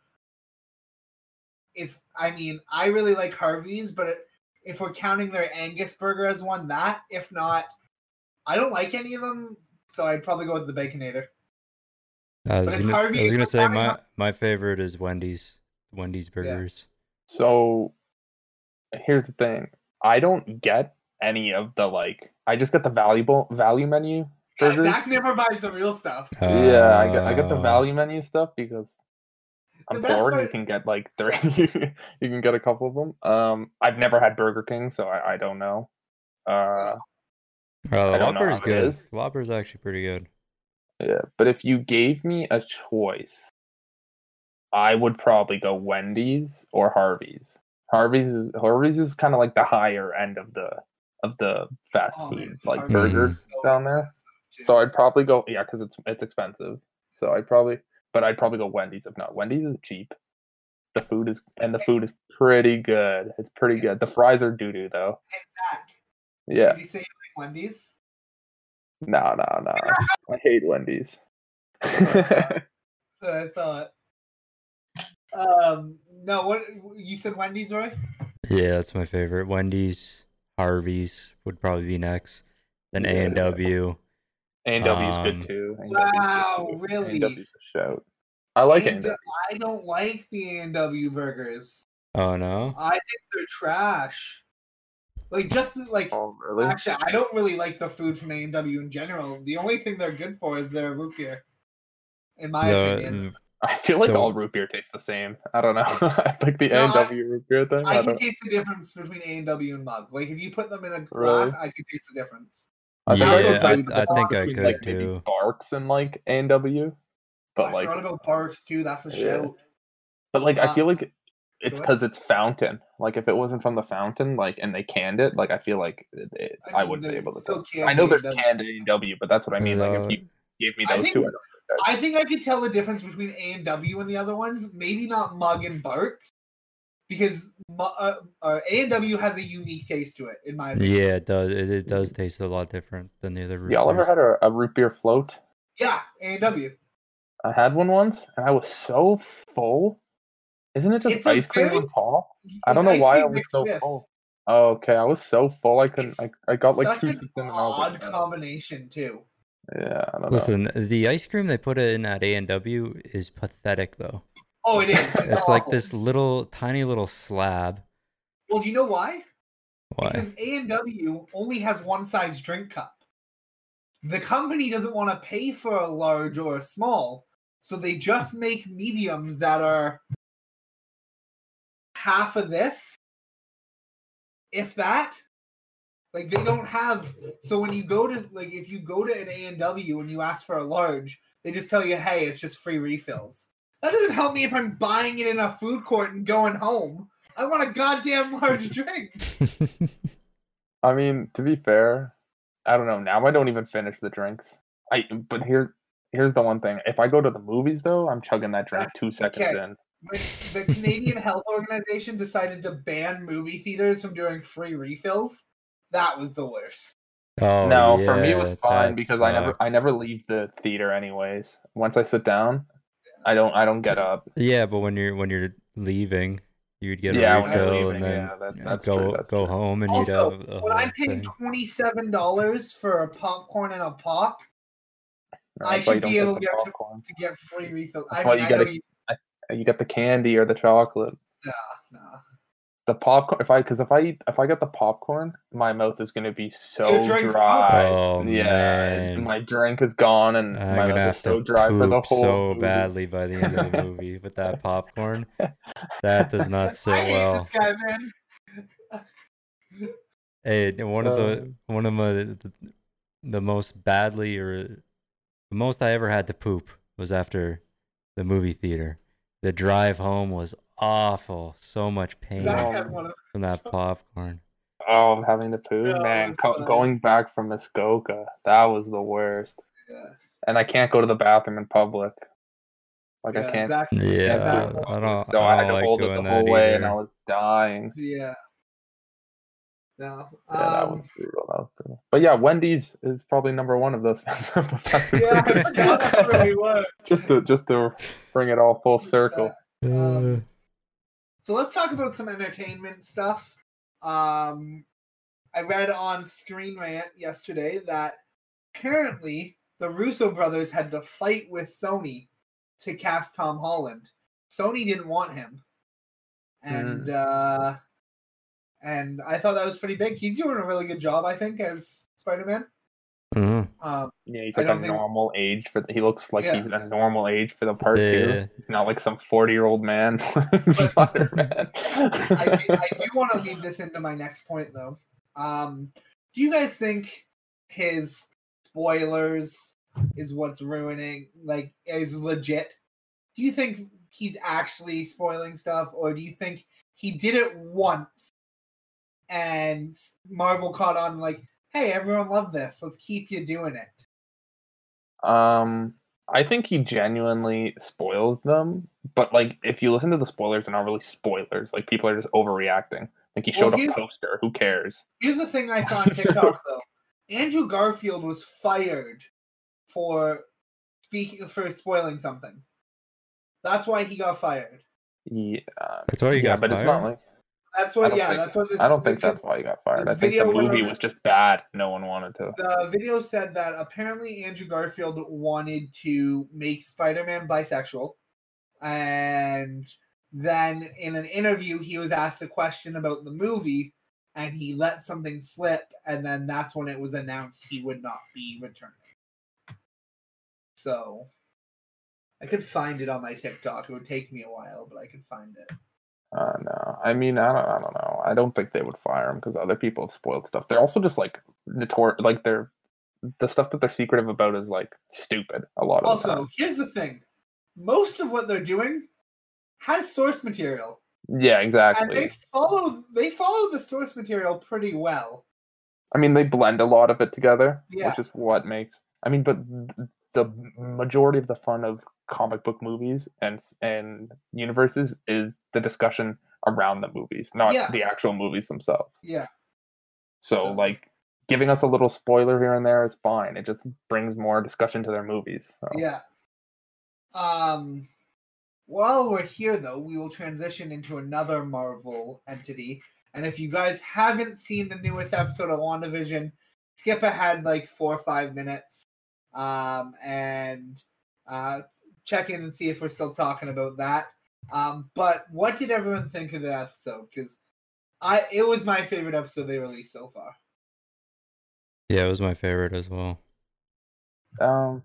is, I mean, I really like Harvey's, but if we're counting their Angus burger as one, that if not, I don't like any of them, so I'd probably go with the Baconator. Uh, I was gonna, I was gonna say Harvey- my my favorite is Wendy's. Wendy's burgers. So here's the thing. I don't get any of the like I just get the valuable value menu Yeah, burgers. Zach never buys the real stuff. Yeah, I get I get the Uh, value menu stuff because I'm The best bored. You can get like three. you can get a couple of them. Um, I've never had Burger King, so I, I don't know. Uh, Well, I the don't Whopper's how good. is. Whopper's actually pretty good. yeah, but if you gave me a choice, I would probably go Wendy's or Harvey's. Harvey's is Harvey's is kind of like the higher end of the of the fast Oh, food man, like Harvey's burgers so down there. Expensive, too. So I'd probably go yeah, because it's it's expensive. So I'd probably but I'd probably go Wendy's if not. Wendy's is cheap. The food is and the food is pretty good. It's pretty good. The fries are doo doo though. Hey, Zach, Yeah. did you say you like Wendy's? No, no, no. I hate Wendy's. So I thought. Um, no, what you said Wendy's, Roy? Yeah, that's my favorite. Wendy's, Harvey's would probably be next. Then A and W. A and W's Um, good too. A&W 's good Wow, too. really? A&W's a shout. I like And I don't like the A&W burgers. Oh no. I think they're trash. Like just like Oh really? actually, I don't really like the food from A&W in general. The only thing they're good for is their root beer. In my opinion, I feel like the- all root beer tastes the same. I don't know. like the No, I- A&W root beer thing. I I can don't. taste the difference between A&W and mug. Like if you put them in a Really? glass, I can taste the difference. I think Yeah, I, could I- tell you the I think I could like, maybe too. Barq's and like A and W, Oh, but I like, forgot about Barq's too. That's a Yeah. shout. but like, I uh, feel like it's because it's fountain. Like, if it wasn't from the fountain, like, and they canned it, like, I feel like it, it, I I, wouldn't be able to. Tell. I know there's canned canned A and W, but that's what I mean. Like, if you gave me I those think- two, I don't think I think I could tell the difference between A and W and the other ones. Maybe not Mug and Barq's, because Mu- uh, uh, A and W has a unique taste to it, in my opinion. yeah, it does. It, it does taste a lot different than the other. Root Y'all ever had a, a root beer float? Yeah, A and W. I had one once, and I was so full. Isn't it just It's ice cream very- on top? I don't know why I was so with. full. Oh, okay, I was so full I couldn't. I, I got like Such two an and odd like, "Uh, combination too. yeah, I don't know. Listen, the ice cream they put in at A and W is pathetic though. Oh, it is. It's, It's like this little tiny little slab. Well, do you know why? Why? Because A and W only has one size drink cup. The company doesn't want to pay for a large or a small, so they just make mediums that are half of this, if that. Like they don't have. So when you go to like if you go to an A and W and you ask for a large, they just tell you, "Hey, it's just free refills." That doesn't help me if I'm buying it in a food court and going home. I want a goddamn large drink. I mean, to be fair, I don't know. Now I don't even finish the drinks. I but here here's the one thing. If I go to the movies though, I'm chugging that drink That's- two seconds okay. in. When the Canadian Health Organization decided to ban movie theaters from doing free refills, that was the worst. oh, no, for me it was fine that because I never. I never leave the theater anyways. Once I sit down, I don't I don't get up. Yeah, but when you're when you're leaving, you'd get Yeah, a when refill leaving, and then yeah, that- that's go true, go true. home and Also, you'd have a When I'm paying twenty seven dollars for a popcorn and a pop I That's why should be able get to get to get free refills, That's I why mean, you I know gotta- you, You get the candy or the chocolate. nah, nah. The popcorn. If I because if I eat if I get the popcorn, my mouth is gonna be so dry. Oh, yeah, man. my drink is gone and I'm my gonna mouth have is so to dry for the poop whole so movie. badly by the end of the movie with that popcorn. That does not sit I well. guy. Hey, one of the Um, one of my the, the most badly or the most I ever had to poop was after the movie theater. The drive home was awful. So much pain Zach has one of from that popcorn. Oh, I'm having to poo, Yeah, man. Co- going back from Muskoka, that was the worst. yeah, And I can't go to the bathroom in public. Like yeah, I can't. Zach's- Yeah, Zach- I don't. so I I, don't had to like hold it doing the that whole way, and. I was dying. yeah. No. Yeah, that um, was brutal. That was brutal. But yeah, Wendy's is probably number one of those. those fast food yeah, I forgot that's where we were. just to just to bring it all full circle. Um, So let's talk about some entertainment stuff. Um, I read on Screen Rant yesterday that apparently the Russo brothers had to fight with Sony to cast Tom Holland. Sony didn't want him, and uh, and I thought that was pretty big. He's doing a really good job, I think, as Spider Man. Um, Yeah, he's like a think- normal age for. The, he looks like Yeah. he's a normal age for the part Yeah. two. He's not like some forty-year-old man. Spider-Man. I, do- I do want to lead this into my next point, though. Um, do you guys think his spoilers is what's ruining, like, is legit? Do you think he's actually spoiling stuff, or do you think he did it once and Marvel caught on, like, hey, everyone loved this, let's keep you doing it? Um, I think he genuinely spoils them, but like if you listen to the spoilers, they're not really spoilers. Like people are just overreacting. Like he Well, showed a poster. Who cares? Here's the thing I saw on TikTok though. Andrew Garfield was fired for speaking for spoiling something. That's why he got fired. Yeah, That's why you yeah, got but fired. it's not like That's what yeah, think- that's what this I don't think that's why he got fired. I think the movie was just bad. No one wanted to. the video said that apparently Andrew Garfield wanted to make Spider-Man bisexual. And then in an interview he was asked a question about the movie and he let something slip and then that's when it was announced he would not be returning. So I could find it on my TikTok. It would take me a while, but I could find it. Uh, no, I mean, I don't, I don't know. I don't think they would fire him because other people have spoiled stuff. They're also just like notor, like they're the stuff that they're secretive about is like stupid. A lot of the Also, time. here's the thing. Most of what they're doing has source material. Yeah, And exactly. they follow they follow the source material pretty well. I mean, they blend a lot of it together, Yeah. which is what makes. I mean, but the majority of the fun of comic book movies and and universes is the discussion around the movies, not Yeah. the actual movies themselves. Yeah. So, So- like, giving us a little spoiler here and there is fine. It just brings more discussion to their movies. So. Yeah. Um while we're here though, we will transition into another Marvel entity. And if you guys haven't seen the newest episode of WandaVision, skip ahead like four or five minutes. Um and uh check in and see if we're still talking about that. Um, but what did everyone think of the episode? Because I it was my favorite episode they released so far. Yeah, it was my favorite as well. Um,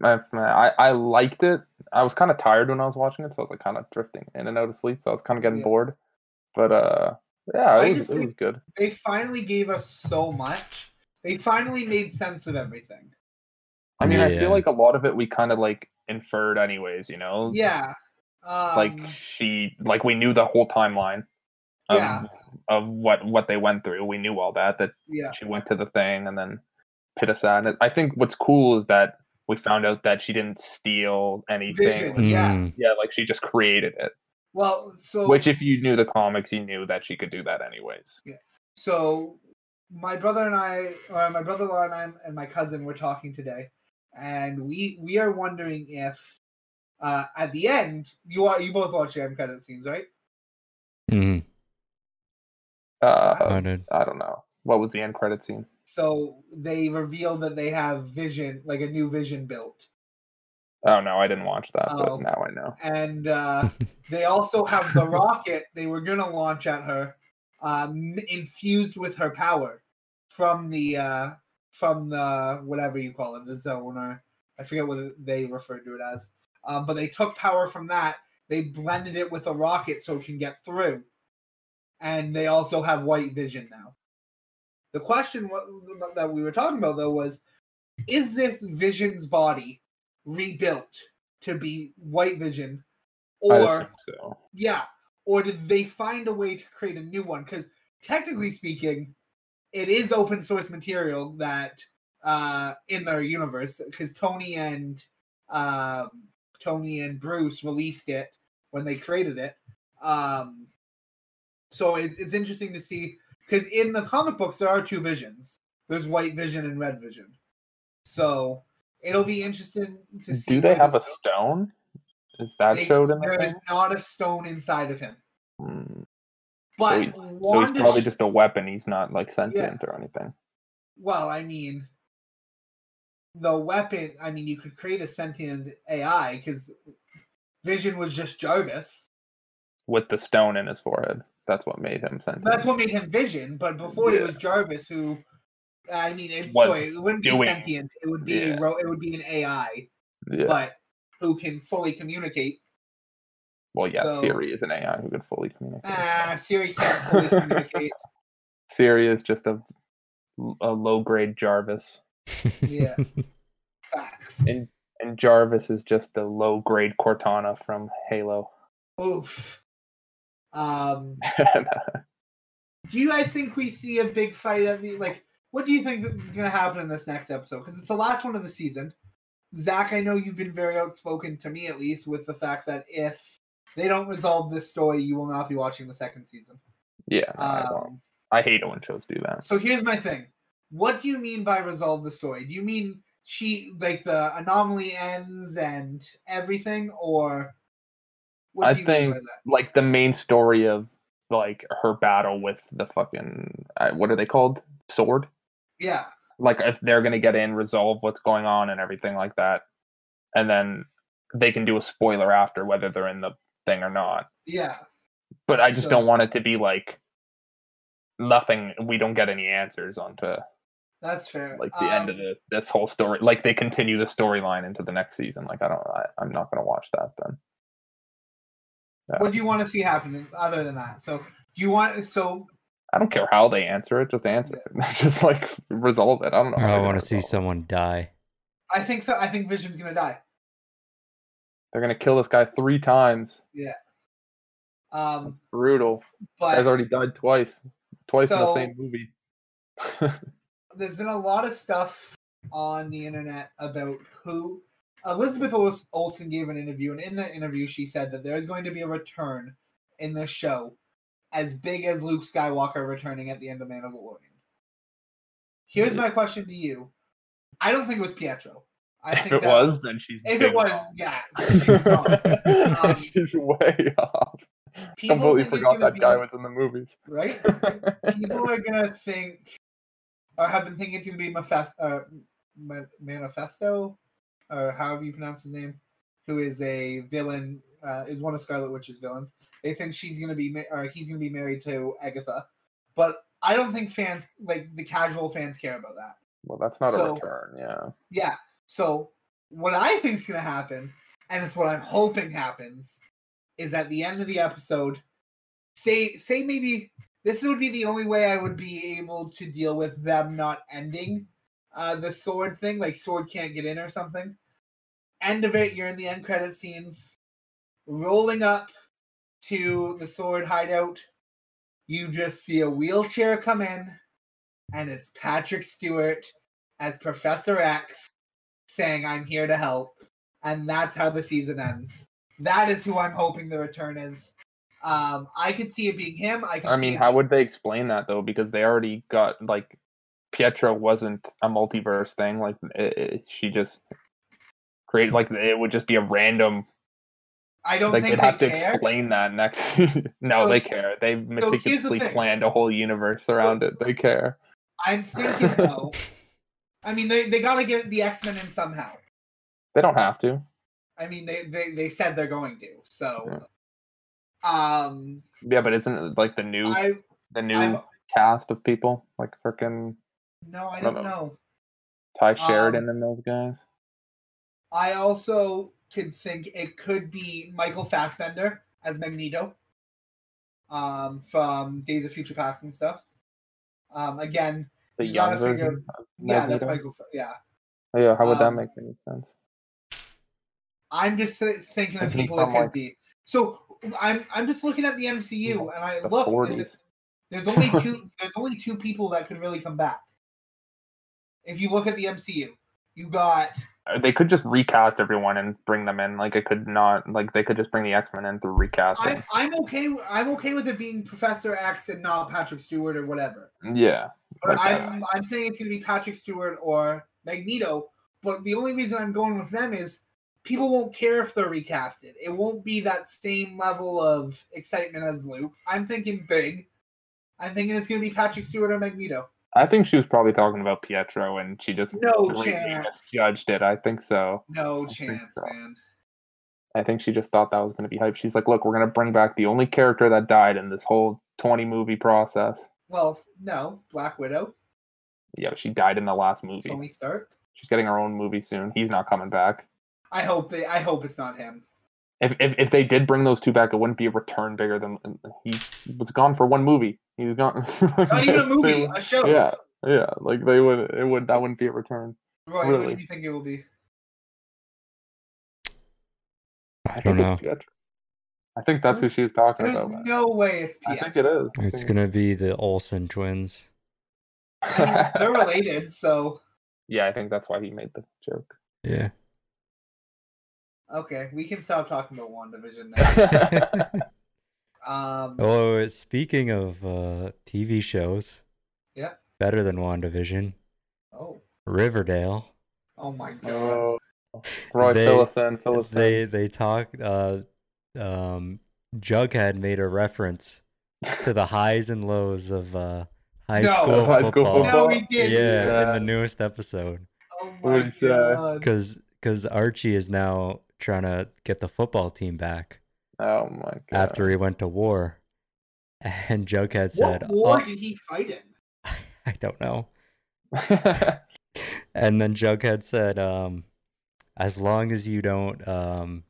my, my, I I liked it. I was kind of tired when I was watching it, so I was like kind of drifting in and out of sleep. So I was kind of getting Yeah. bored. But uh, Yeah, it was, it was good. They finally gave us so much. They finally made sense of everything. I mean, I Yeah. feel like a lot of it we kind of like inferred anyways, you know? Yeah. Um, Like she like we knew the whole timeline of, Yeah. of what what they went through. We knew all that that yeah. she went to the thing and then pit us at it. I think what's cool is that we found out that she didn't steal anything. Vision. Yeah. Mm. Yeah, like she just created it. Well, so Which if you knew the comics, you knew that she could do that anyways. Yeah. So my brother and I, or my brother-in-law and I, and my cousin were talking today, and we we are wondering if uh at the end you are you both watch the end credit scenes, right? Mm-hmm. Uh, I did. I don't know. What was the end credit scene? So they revealed that they have Vision, like a new Vision built, Oh no, I didn't watch that, but now I know. and uh, they also have the rocket they were gonna launch at her, um, infused with her power from the uh, from the whatever you call it, the zone or I forget what they referred to it as. Um, but they took power from that. They blended it with a rocket so it can get through, and they also have white vision now. The question what, that we were talking about though was, is this Vision's body rebuilt to be white vision, or so. yeah, or did they find a way to create a new one? Because technically speaking, it is open source material that uh in their universe. Because Tony and um, Tony and Bruce released it when they created it. Um, so it, it's interesting to see because in the comic books there are two visions. There's white vision and red vision. So it'll be interesting to see. Do they have a stone? Is that They- showed in the There is not a stone inside of him. Hmm. But he's- So he's probably just a weapon. He's not like sentient or anything. well, I mean, the weapon. I mean, you could create a sentient AI because Vision was just Jarvis. With the stone in his forehead. That's what made him sentient. That's what made him Vision. But before it was Jarvis, who, I mean, it, sorry, it wouldn't be doing- sentient. It would be Yeah. a ro- it would be an AI, yeah. but who can fully communicate. Well, yeah, so- Siri is an AI who can fully communicate. Ah, Siri can't fully communicate. Siri is just a a low grade Jarvis, Yeah. Facts. and and Jarvis is just a low grade Cortana from Halo. Oof. Um. Do you guys think we see a big fight at the like? What do you think is going to happen in this next episode? Because it's the last one of the season. Zach, I know you've been very outspoken to me, at least, with the fact that if they don't resolve this story, you will not be watching the second season. yeah, no, I. Um, I hate it when shows do that. so here's my thing: What do you mean by resolve the story? Do you mean she like the anomaly ends and everything, or what I do you mean by think- that? Like the main story of like her battle with the fucking uh, what are they called? Sword. Yeah, like if they're gonna get in, resolve what's going on and everything like that, and then they can do a spoiler after whether they're in the thing or not. yeah. But I just So- don't want it to be like nothing. We don't get any answers onto That's fair. like the end of Um, the this whole story. Like they continue the storyline into the next season. Like I don't. I, I'm not gonna watch that then. Yeah. What do you want to see happening other than that? So do you want so I don't care how they answer it. Just answer it. just like resolve it. I don't know. I want gonna see someone die. I think so. I think Vision's gonna die. They're gonna kill this guy three times. Yeah. Um, Brutal. but Guy's already died twice. Twice in the same movie. there's been a lot of stuff on the internet about who Elizabeth Ols- Olsen gave an interview, and in the interview, she said that there is going to be a return in this show as big as Luke Skywalker returning at the end of Man Mandalorian. Here's my question to you: I don't think it was Pietro. I if think it that- was, then she's. if it was, wrong. yeah, she was wrong. Um, she's way off. Completely forgot that guy was in the movies. right. People are gonna think, or have been thinking it's gonna be Mephes- uh, Manifesto, or however you pronounce his name, who is a villain, uh, is one of Scarlet Witch's villains. They think she's gonna be, ma- or he's gonna be married to Agatha, but I don't think fans, like the casual fans, care about that. well, that's not So- a return. Yeah. Yeah. So what I think is gonna happen, and it's what I'm hoping happens, is at the end of the episode, say say maybe this would be the only way I would be able to deal with them not ending uh, the sword thing, like sword can't get in or something. End of it, you're in the end credit scenes, rolling up to the sword hideout. You just see a wheelchair come in, and it's Patrick Stewart as Professor X saying, I'm here to help. And that's how the season ends. That is who I'm hoping the return is. Um, I could see it being him. I could I mean, how would they explain that though? Because they already got like Pietro wasn't a multiverse thing. Like it, it- she just created like it would just be a random. I don't Like think they'd have they to explain that next. no, So they care. They've so the meticulously planned a whole universe around it. They care. I'm thinking though. I mean, they, they gotta get the X Men in somehow. They don't have to. I mean, they, they they said they're going to. So, um, Yeah, but isn't it like the new I the new I've- cast of people like freaking no, I don't know. know. Tye Um, Sheridan and those guys? I also could think it could be Michael Fassbender as Magneto, um, from Days of Future Past and stuff. Um, again, The you young figure- version. yeah, that's Michael. Yeah, Oh, yeah, how would that um, make any sense? I'm just thinking of people from, could like- be. So I'm I'm just looking at the MCU and I The look. and 40s. There's only two. there's only two people that could really come back. If you look at the MCU, you got They could just recast everyone and bring them in. Like it could not. Like they could just bring the X Men in through recasting. I'm I'm okay. I'm okay with it being Professor X and not Patrick Stewart or whatever. Yeah. But Okay. I'm I'm saying it's gonna be Patrick Stewart or Magneto. But the only reason I'm going with them is people won't care if they're recasted. It won't be that same level of excitement as Luke. I'm thinking big. I'm thinking it's gonna be Patrick Stewart or Magneto. I think she was probably talking about Pietro, and she just No chance. misjudged it. I think so. No think chance, so. man. I think she just thought that was going to be hype. She's like, "Look, we're going to bring back the only character that died in this whole twenty movie process." Well, no, Black Widow, Yeah, she died in the last movie. Tony Stark. She's getting her own movie soon. He's not coming back. I hope they, I hope it's not him. If, if if they did bring those two back, it wouldn't be a return bigger than he was gone for one movie. He was gone. Not even a movie, would- a show. yeah, yeah. Like they would. It would. That wouldn't be a return. Roy, what do you think it will be? I don't know. think. I think that's who she was talking There's about. man. no way it's I think it is. I It's gonna be the Olsen twins. I mean, they're related, so yeah, I think that's why he made the joke. Yeah. Okay, we can stop talking about WandaVision now. Um, oh, speaking of uh, TV shows, Yeah. better than WandaVision, oh, Riverdale. oh my god. oh, Roy, They- fill us in. Fill They in. they talk. Uh, um, Jughead made a reference to the highs and lows of uh, high No. school High school football. No, he didn't. Yeah, in the newest episode, Oh my god. because because Archie is now trying to get the football team back Oh my god. after he went to war, and Jughead said, What war "Oh, did he fight in? I don't know." And then Jughead said, um, as long as you don't um,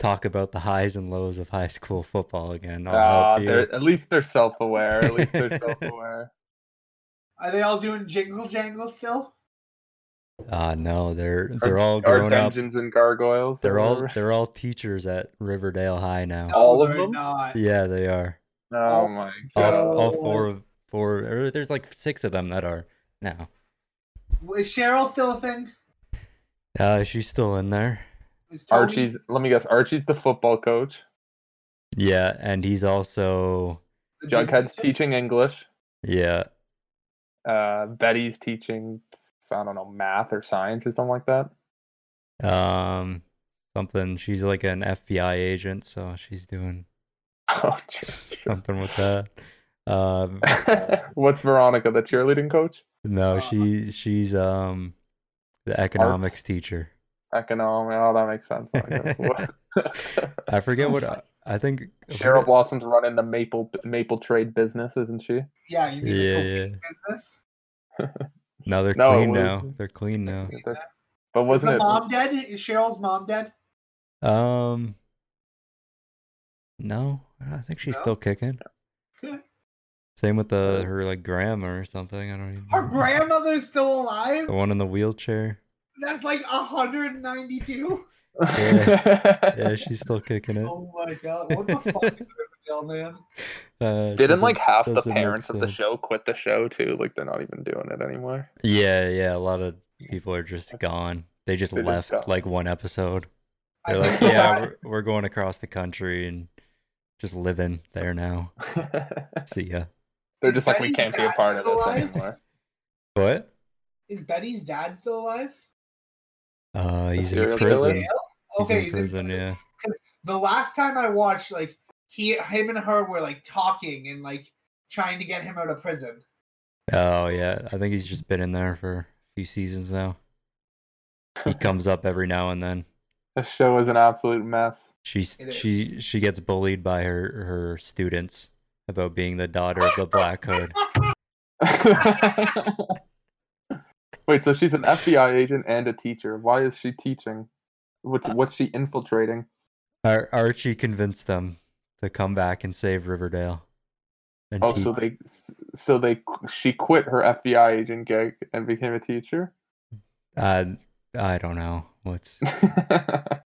talk about the highs and lows of high school football again, I'll help you. they're- at least they're self-aware. At least they're self-aware. Are they all doing jingle jangle still? Uh no, they're they're all or grown up. Dungeons and Gargoyles. They're all whatever. they're all teachers at Riverdale High now. All of them? Not. Yeah, they are. Oh Oh, my god. all God. four of four. Or there's like six of them that are now. Is Cheryl still a thing? Uh, she's still in there. Archie's. Let me guess. Archie's the football coach. Yeah, and he's also Jughead's teaching English. yeah. Uh, Betty's teaching. I don't know math or science or something like that. Um, something. She's like an FBI agent, so she's doing Oh, something with that. Um. What's Veronica, the cheerleading coach? no, Uh, she she's um the economics teacher. Economic. Oh, that makes sense. I guess. What- I forget what I, I think. I Cheryl forget- Blossom's running the maple maple trade business, isn't she? Yeah, you mean Yeah, the yeah. business? No, they're No, clean now. They're clean now. But wasn't the it? mom dead? Is Cheryl's mom dead? Um, no, I think she's No? still kicking. Same with the her like grandma or something. I don't even. Her know. grandmother's still alive. The one in the wheelchair. That's like 192. Yeah, she's still kicking it. Oh my god, what the fuck is Riverdale, man? Uh, Didn't like half the parents of the show quit the show too? Like they're not even doing it anymore. Yeah, yeah. A lot of people are just gone. They just They're just left gone. like one episode. They're like, yeah, we're, we're going across the country and just living there now. See ya. they're Is just like we can't be a part of this alive? anymore. What? Is Betty's dad still alive? Uh, he's in prison. He's Okay, in he's in prison. Yeah. Because the last time I watched, like he, him, and her were like talking and like trying to get him out of prison. Oh yeah. I think he's just been in there for a few seasons now. He comes up every now and then. The show is an absolute mess. She's she she gets bullied by her her students about being the daughter of the Black Hood. Wait, so she's an FBI agent and a teacher. Why is she teaching? What's what's she infiltrating? Ar- Archie convinced them to come back and save Riverdale. And Oh, teach- so they so they she quit her FBI agent gig and became a teacher. uh, I don't know what's.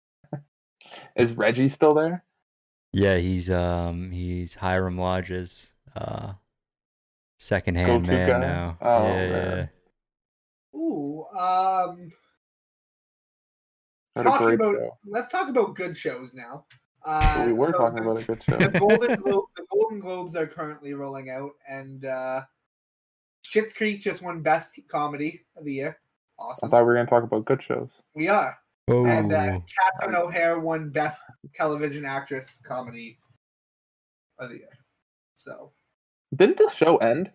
is Reggie still there? Yeah, he's um he's Hiram Lodge's uh second hand Go-to man guy? now. Oh, yeah, man. yeah. Ooh, um, What a talking about show. let's talk about good shows now. Uh, we were so talking the, about a good show. the Golden Glo- the Golden Globes are currently rolling out, and uh, Schitt's Creek just won Best Comedy of the Year. Awesome. I thought we were gonna talk about good shows. we are. Oh, And uh, Catherine O'Hara won Best Television Actress Comedy of the Year. So Didn't this show end?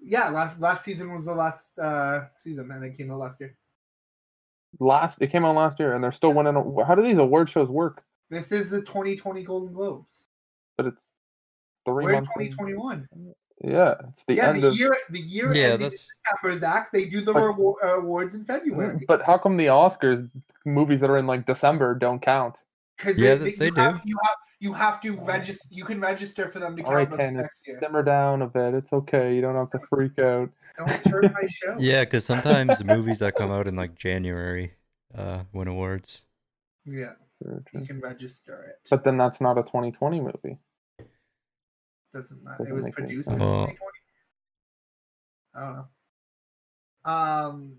yeah, last last season was the last uh, season, and it came out last year. Last it came out last year, and they're still winning. How do these award shows work? This is the 2020 Golden Globes. But it's 3 We're in months. in. 2021. Yeah, it's the yeah, end the of. year the year yeah, ending that's December, Zach. They do the But- rewar- uh, awards in February But how come the Oscars movies that are in like December don't count? because Yeah, they, they you Have, do. you have you have to register. You can register for them to All count right, them Ken, next year. simmer down a bit. It's okay. You don't have to freak out. Don't turn my show. yeah, because sometimes movies that come out in like January uh win awards. yeah. True, You can register it. But then that's not a 2020 movie. doesn't matter. It doesn't was produced in 2020. I don't know. Um,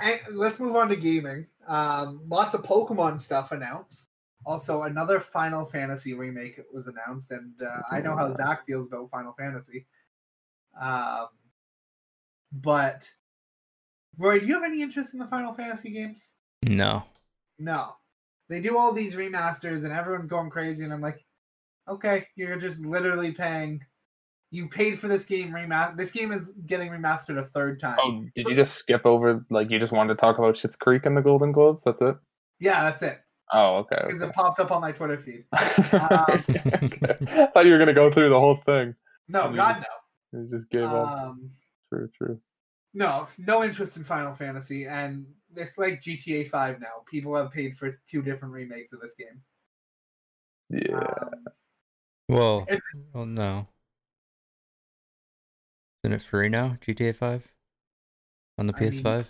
and let's move on to gaming. Um, lots of Pokemon stuff announced. Also, another Final Fantasy remake was announced, and uh, I know how Zach feels about Final Fantasy. Um, but Roy, do you have any interest in the Final Fantasy games? No. No. They do all these remasters and everyone's going crazy and I'm like, okay, you're just literally paying you paid for this game remaster. This game is getting remastered a third time. Oh, did you just skip over? Like you just wanted to talk about Schitt's Creek and the Golden Globes? That's it. Yeah, that's it. Oh, okay. Because okay. it popped up on my Twitter feed. I thought you were gonna go through the whole thing. No, God You just gave no. up. Um, True, true. no, no interest in Final Fantasy, and it's like GTA Five now. People have paid for two different remakes of this game. Yeah. Um, Well, It- well, no. Isn't it free now? GTA Five on the I PS5.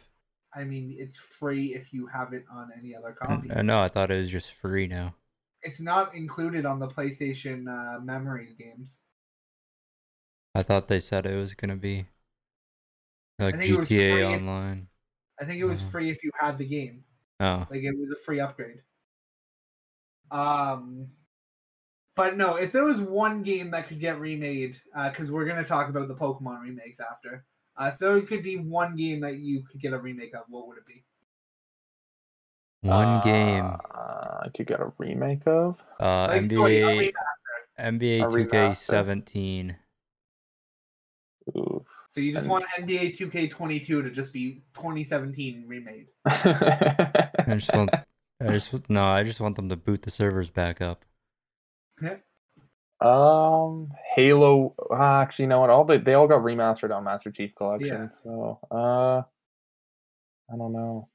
I mean, it's free if you have it on any other copy. Uh, no, I thought it was just free now. It's not included on the PlayStation uh, Memories games. I thought they said it was gonna be like think it GTA if- Online. I think it was Uh-huh. free if you had the game. Oh, Like it was a free upgrade. Um, but no, if there was one game that could get remade, because we're gonna talk about the Pokemon remakes after. Uh, if there could be one game that you could get a remake of, what would it be? one game. Uh, I could get a remake of. Uh, Like, sorry, a NBA remaster. NBA 2K17. Ooh. So you just And- want NBA 2K22 to just be 2017 remade. I just want. I just no. I just want them to boot the servers back up. Yeah. Um, Halo. Uh, actually, you know what? All they they all got remastered on Master Chief Collection. Yeah. So, uh, I don't know.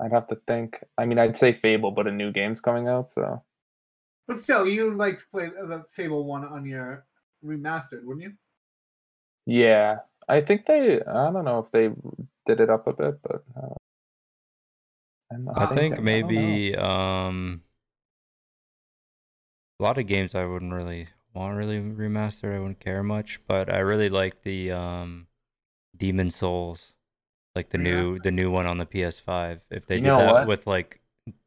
I'd have to think. I mean, I'd say Fable, but a new game's coming out, so But still, you like to play the Fable one on your remastered, wouldn't you? Yeah, I think they. I don't know if they did it up a bit, but uh, I'm- I Uh, think I don't maybe um a lot of games I wouldn't really want really remastered. I wouldn't care much, but I really like the um Demon Souls, like the new the new one on the PS5. If they You did that what? with like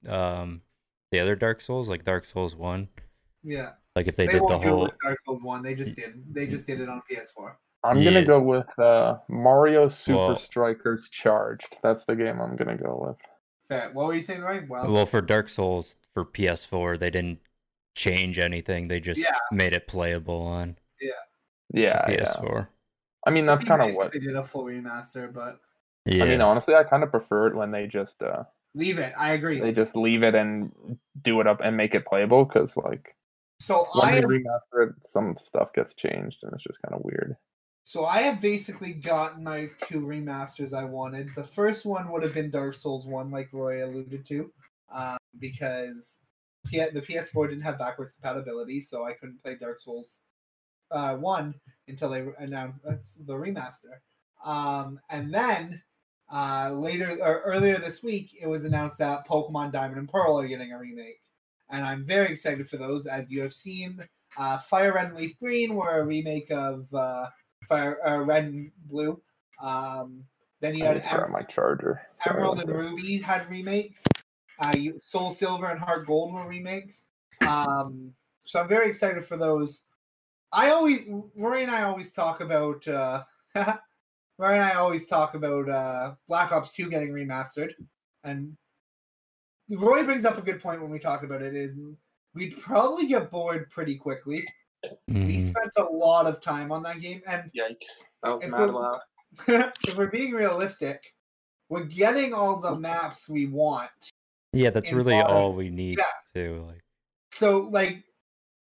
um the other Dark Souls, like Dark Souls One, Yeah, like if they, they, did the won't do it whole with Dark Souls One. They just did. They just did it on PS4. I'm Yeah. gonna go with uh, Mario Super Well- Strikers Charged. That's the game I'm gonna go with. Fair. What were you saying, right? Well, well for Dark Souls for PS4, they didn't change anything. They just Yeah. made it playable on Yeah, yeah. PS4. I mean, that's kind of nice what. they did a full remaster, but Yeah. I mean, honestly, I kind of prefer it when they just uh, leave it. I agree. they just leave it and do it up and make it playable because like So when I they remaster it, some stuff gets changed and it's just kind of weird. So I have basically gotten my two remasters I wanted. The first one would have been Dark Souls One, like Roy alluded to, um, because P- the PS4 didn't have backwards compatibility, so I couldn't play Dark Souls uh, One until they announced uh, the remaster. Um, and then uh, later or earlier this week, it was announced that Pokemon Diamond and Pearl are getting a remake, and I'm very excited for those. As you have seen, uh, Fire Red and Leaf Green were a remake of uh, Fire uh, Red and Blue. Um, then you I had need to Em- my charger. Sorry, Emerald and. Ruby had remakes. Uh, you, Soul Silver and Heart Gold were remakes. Um, so I'm very excited for those. I always, Roy and I always talk about. Uh, Roy and I always talk about uh, Black Ops 2 getting remastered, and Roy brings up a good point when we talk about it. And we'd probably get bored pretty quickly. We Mhm. spent a lot of time on that game, and Yikes! That was If mad we're- loud. if we're being realistic, we're getting all the maps we want. Yeah, that's really modern- all we need Yeah. to like. So, like,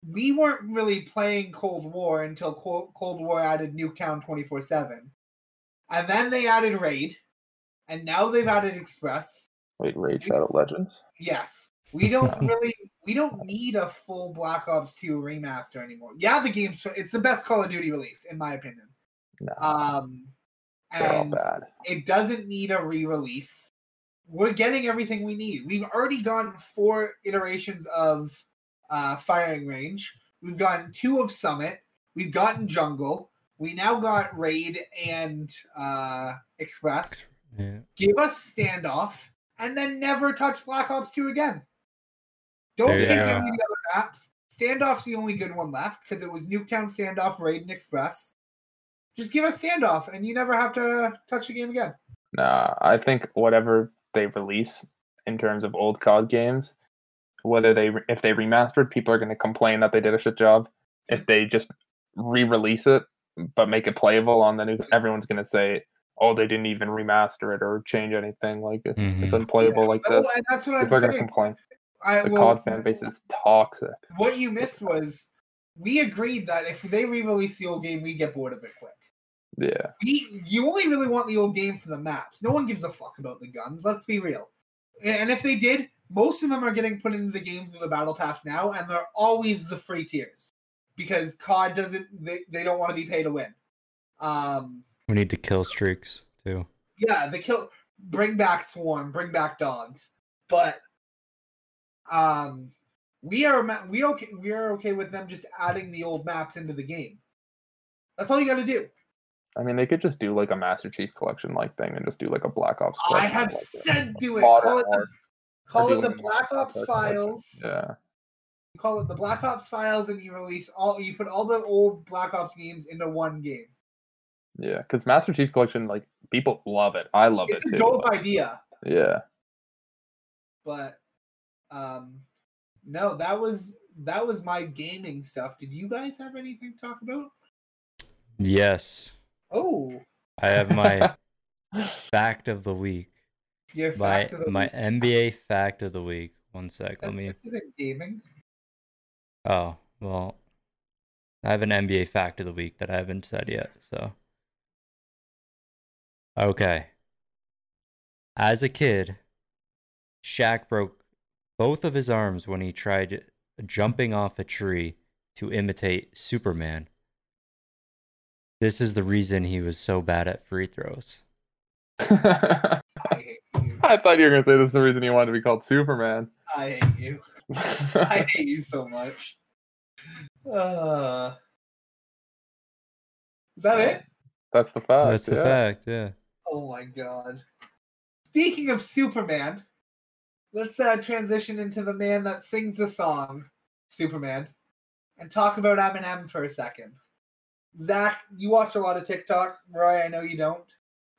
we weren't really playing Cold War until Co- Cold War added Nuketown 24 7. And then they added Raid. And now they've added Express. Wait, Raid Shadow Legends. Yes. We don't really, we don't need a full Black Ops 2 remaster anymore. Yeah, the game's, it's the best Call of Duty release, in my opinion. No, Um, and bad. it doesn't need a re-release. We're getting everything we need. We've already gotten four iterations of uh, firing range. We've gotten two of Summit. We've gotten Jungle. We now got Raid and uh, Express. Yeah. Give us standoff, and then never touch Black Ops 2 again. Don't There take any of the other maps. Standoff's the only good one left because it was Nuketown Standoff, Raid, and Express. Just give us standoff, and you never have to touch the game again. Nah, I think whatever they release in terms of old COD games, whether they if they remastered, people are going to complain that they did a shit job. If they just re-release it but make it playable on the new, everyone's going to say, "Oh, they didn't even remaster it or change anything. Like it, it's Mhm. unplayable like Oh, this." and that's what I'm are going to saying. complain. I, The well, COD fan base is toxic. What you missed was we agreed that if they re-release the old game, we get bored of it quick. Yeah, We, you only really want the old game for the maps. No one gives a fuck about the guns. Let's be real. And if they did, most of them are getting put into the game through the battle pass now, and they're always the free tiers because COD doesn't. They, they don't want to be paid to win. Um, We need to kill streaks too. yeah, the kill. Bring back Swarm. Bring back dogs. But um, we are we okay. We are okay with them just adding the old maps into the game. That's all you got to do. I mean they could just do like a Master Chief Collection like thing and just do like a Black Ops. I have like said do it. Call it the, call it the Black Ops Collection. Files. Yeah. Call it the Black Ops Files, and you release all. You put all the old Black Ops games into one game. Yeah, because Master Chief Collection, like people love it. I love It's it It's a dope idea, yeah, but um, no, that was that was my gaming stuff. Did you guys have anything to talk about? Yes, Oh, I have my fact of the week. your My fact of the my week. NBA fact of the week. One sec. Let me. This isn't gaming. Oh well, I have an NBA fact of the week that I haven't said yet. So, okay. As a kid, Shaq broke both of his arms when he tried jumping off a tree to imitate Superman. This is the reason he was so bad at free throws. I I hate you. thought you were gonna say this is the reason he wanted to be called Superman. I hate you. I hate you so much. Uh, is that it? That's the fact. That's a yeah. fact, yeah. Oh my god. Speaking of Superman, let's uh, transition into the man that sings the song, Superman, and talk about Eminem for a second. Zach, you watch a lot of TikTok. Roy, I know you don't.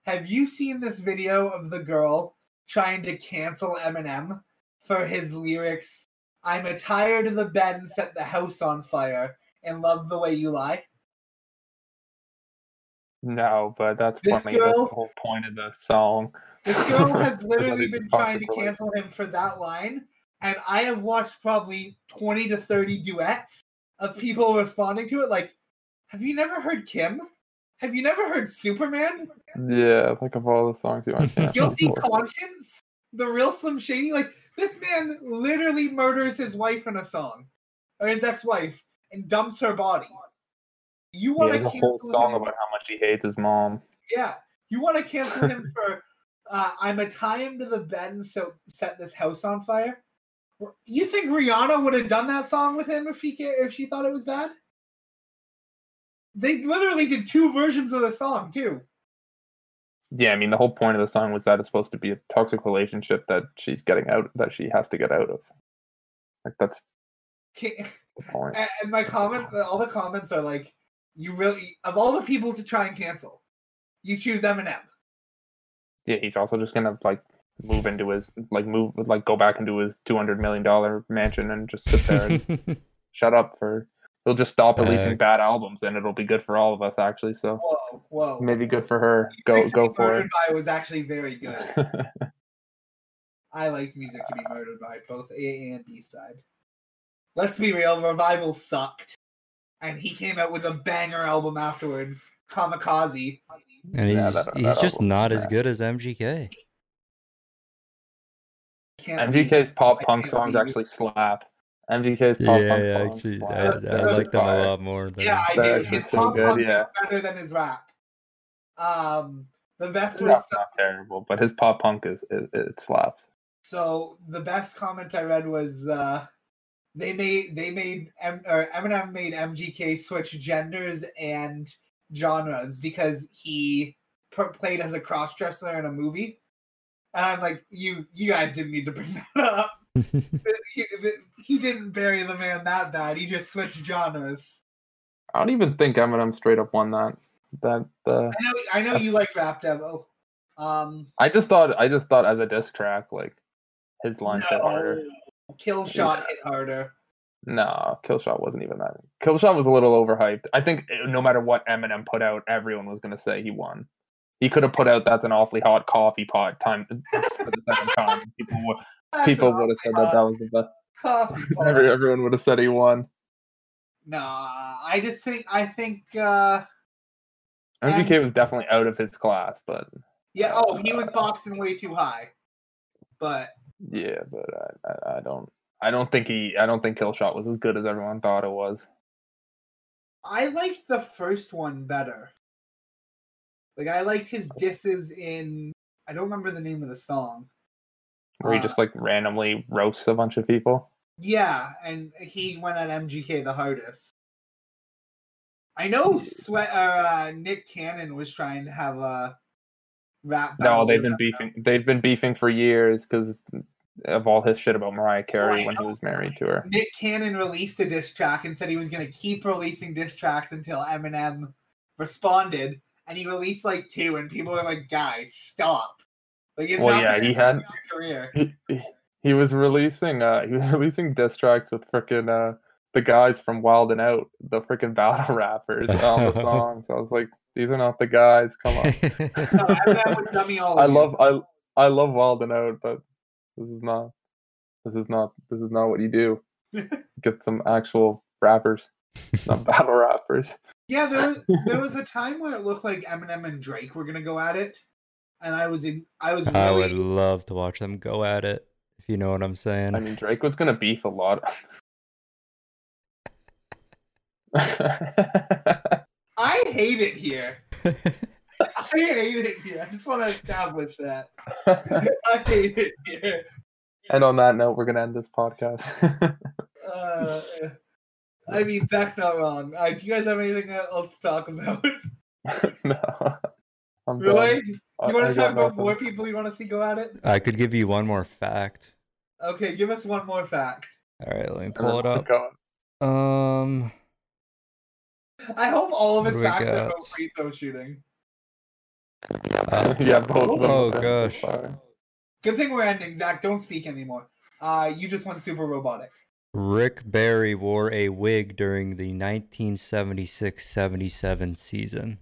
Have you seen this video of the girl trying to cancel Eminem for his lyrics? I'm a tired of the bed and set the house on fire and love the way you lie. No, but that's This funny. That's the whole point of the song. This girl has literally been trying to cancel him for that line, and I have watched probably 20 to 30 duets of people responding to it. Like, have you never heard Kim? Have you never heard Superman? Yeah, like of all the songs you want. Guilty. Conscience? The real Slim Shady? Like, this man literally murders his wife in a song, or his ex wife, and dumps her body. You want to has a whole song him? about how much he hates his mom. Yeah, you want to cancel him for uh, "I'm a tie him to the bed and so set this house on fire." You think Rihanna would have done that song with him if she if she thought it was bad? They literally did two versions of the song too. Yeah, I mean the whole point of the song was that it's supposed to be a toxic relationship that she's getting out that she has to get out of. Like that's the point. And and my comment, all the comments are like, "You really of all the people to try and cancel, you choose Eminem." Yeah, he's also just gonna like move into his like move like go back into his two hundred million dollar mansion and just sit there and shut up for. He'll just stop uh, releasing Facts. bad albums and it'll be good for all of us actually. So Whoa, whoa! maybe good for her. Go Music to go Be for it. Murdered By was actually very good. I like music to be murdered by both A and B side. Let's be real, Revival sucked. And he came out with a banger album afterwards, Kamikaze. And he's Yeah, that- he's that just album, not as good as MGK. Can't be- MGK's pop punk songs actually slap. MGK's pop Yeah, punk songs actually, slap. I, I They're like them a lot more than Yeah, I They're do. His pop good, punk yeah. is better than his rap. Um, the best It's was not, not terrible, but his pop punk is it, it slaps. So the best comment I read was uh they made they made M- or Eminem made MGK switch genders and genres because he per- played as a cross dresser in a movie. And I'm like, you you guys didn't need to bring that up. He, he didn't bury the man that bad. He just switched genres. I don't even think Eminem straight up won that. That uh, I know I know you like Rap Devil. Um, I just thought I just thought as a diss track, like his lines hit harder. Kill Shot hit harder. No, Killshot wasn't even that. Killshot was a little overhyped. I think uh, no matter what Eminem put out, everyone was gonna say he won. He could have put out "That's an awfully hot coffee pot" time for the second time. People would That's people would have said that that was the best. coffee pot. Everyone would have said he won. Nah, I just think I think uh MGK was definitely out of his class, but yeah, oh, he was boxing way too high. But yeah, but I, I, I don't I don't think he I don't think Killshot was as good as everyone thought it was. I liked the first one better. Like I liked his disses in I don't remember the name of the song. Where he Uh, just like randomly roasts a bunch of people. Yeah, and he went at MGK the hardest. I know Sweat or uh, Nick Cannon was trying to have a rap. No, they've been beefing. They've been beefing for years because of all his shit about Mariah Carey I when he was married to her. Nick Cannon released a diss track and said he was going to keep releasing diss tracks until Eminem responded, and he released like two, and people were like, "Guys, stop!" Like, it's Well, not yeah, he had- career. He, he- he was releasing. Uh, he was releasing diss tracks with freaking uh the guys from Wild and Out, the freaking battle rappers on the song. So I was like, these are not the guys. Come on. No, Eminem would dummy all I love I I love Wild and Out, but this is not this is not this is not what you do. Get some actual rappers, not battle rappers. Yeah, there was, there was a time where it looked like Eminem and Drake were gonna go at it, and I was in, I was I would love to watch them go at it, if you know what I'm saying. I mean, Drake was gonna beef a lot. I I hate it here. I hate it here. I just want to establish that. I hate it here. and on that note, we're gonna end this podcast. Uh, I mean, Zach's not wrong. Uh, do you guys have anything else to talk about? no. I'm done. Roy, I- you want to got talk about nothing. more people you want to see go at it? I could give you one more fact. Okay, give us one more fact. All right, let me pull it up. Um, I hope all of What his do we facts are about free throw shooting. Uh, yeah, both of them. Oh, gosh. Good thing we're ending. Zach, don't speak anymore. Uh, you just went super robotic. Rick Barry wore a wig during the 1976-77 season.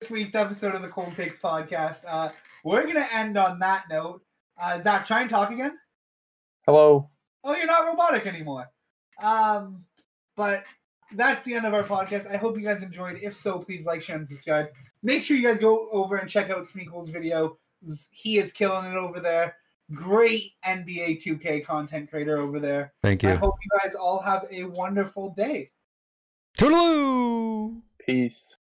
This week's episode of the Cold Takes podcast. Uh, we're gonna end on that note. Uh, Zach, try and talk again. Hello. Oh, you're not robotic anymore. Um, but that's the end of our podcast. I hope you guys enjoyed. If so, please like, share, and subscribe. Make sure you guys go over and check out Smeagol's video. He is killing it over there. Great NBA 2K content creator over there. Thank you. I hope you guys all have a wonderful day. Toodaloo! Peace.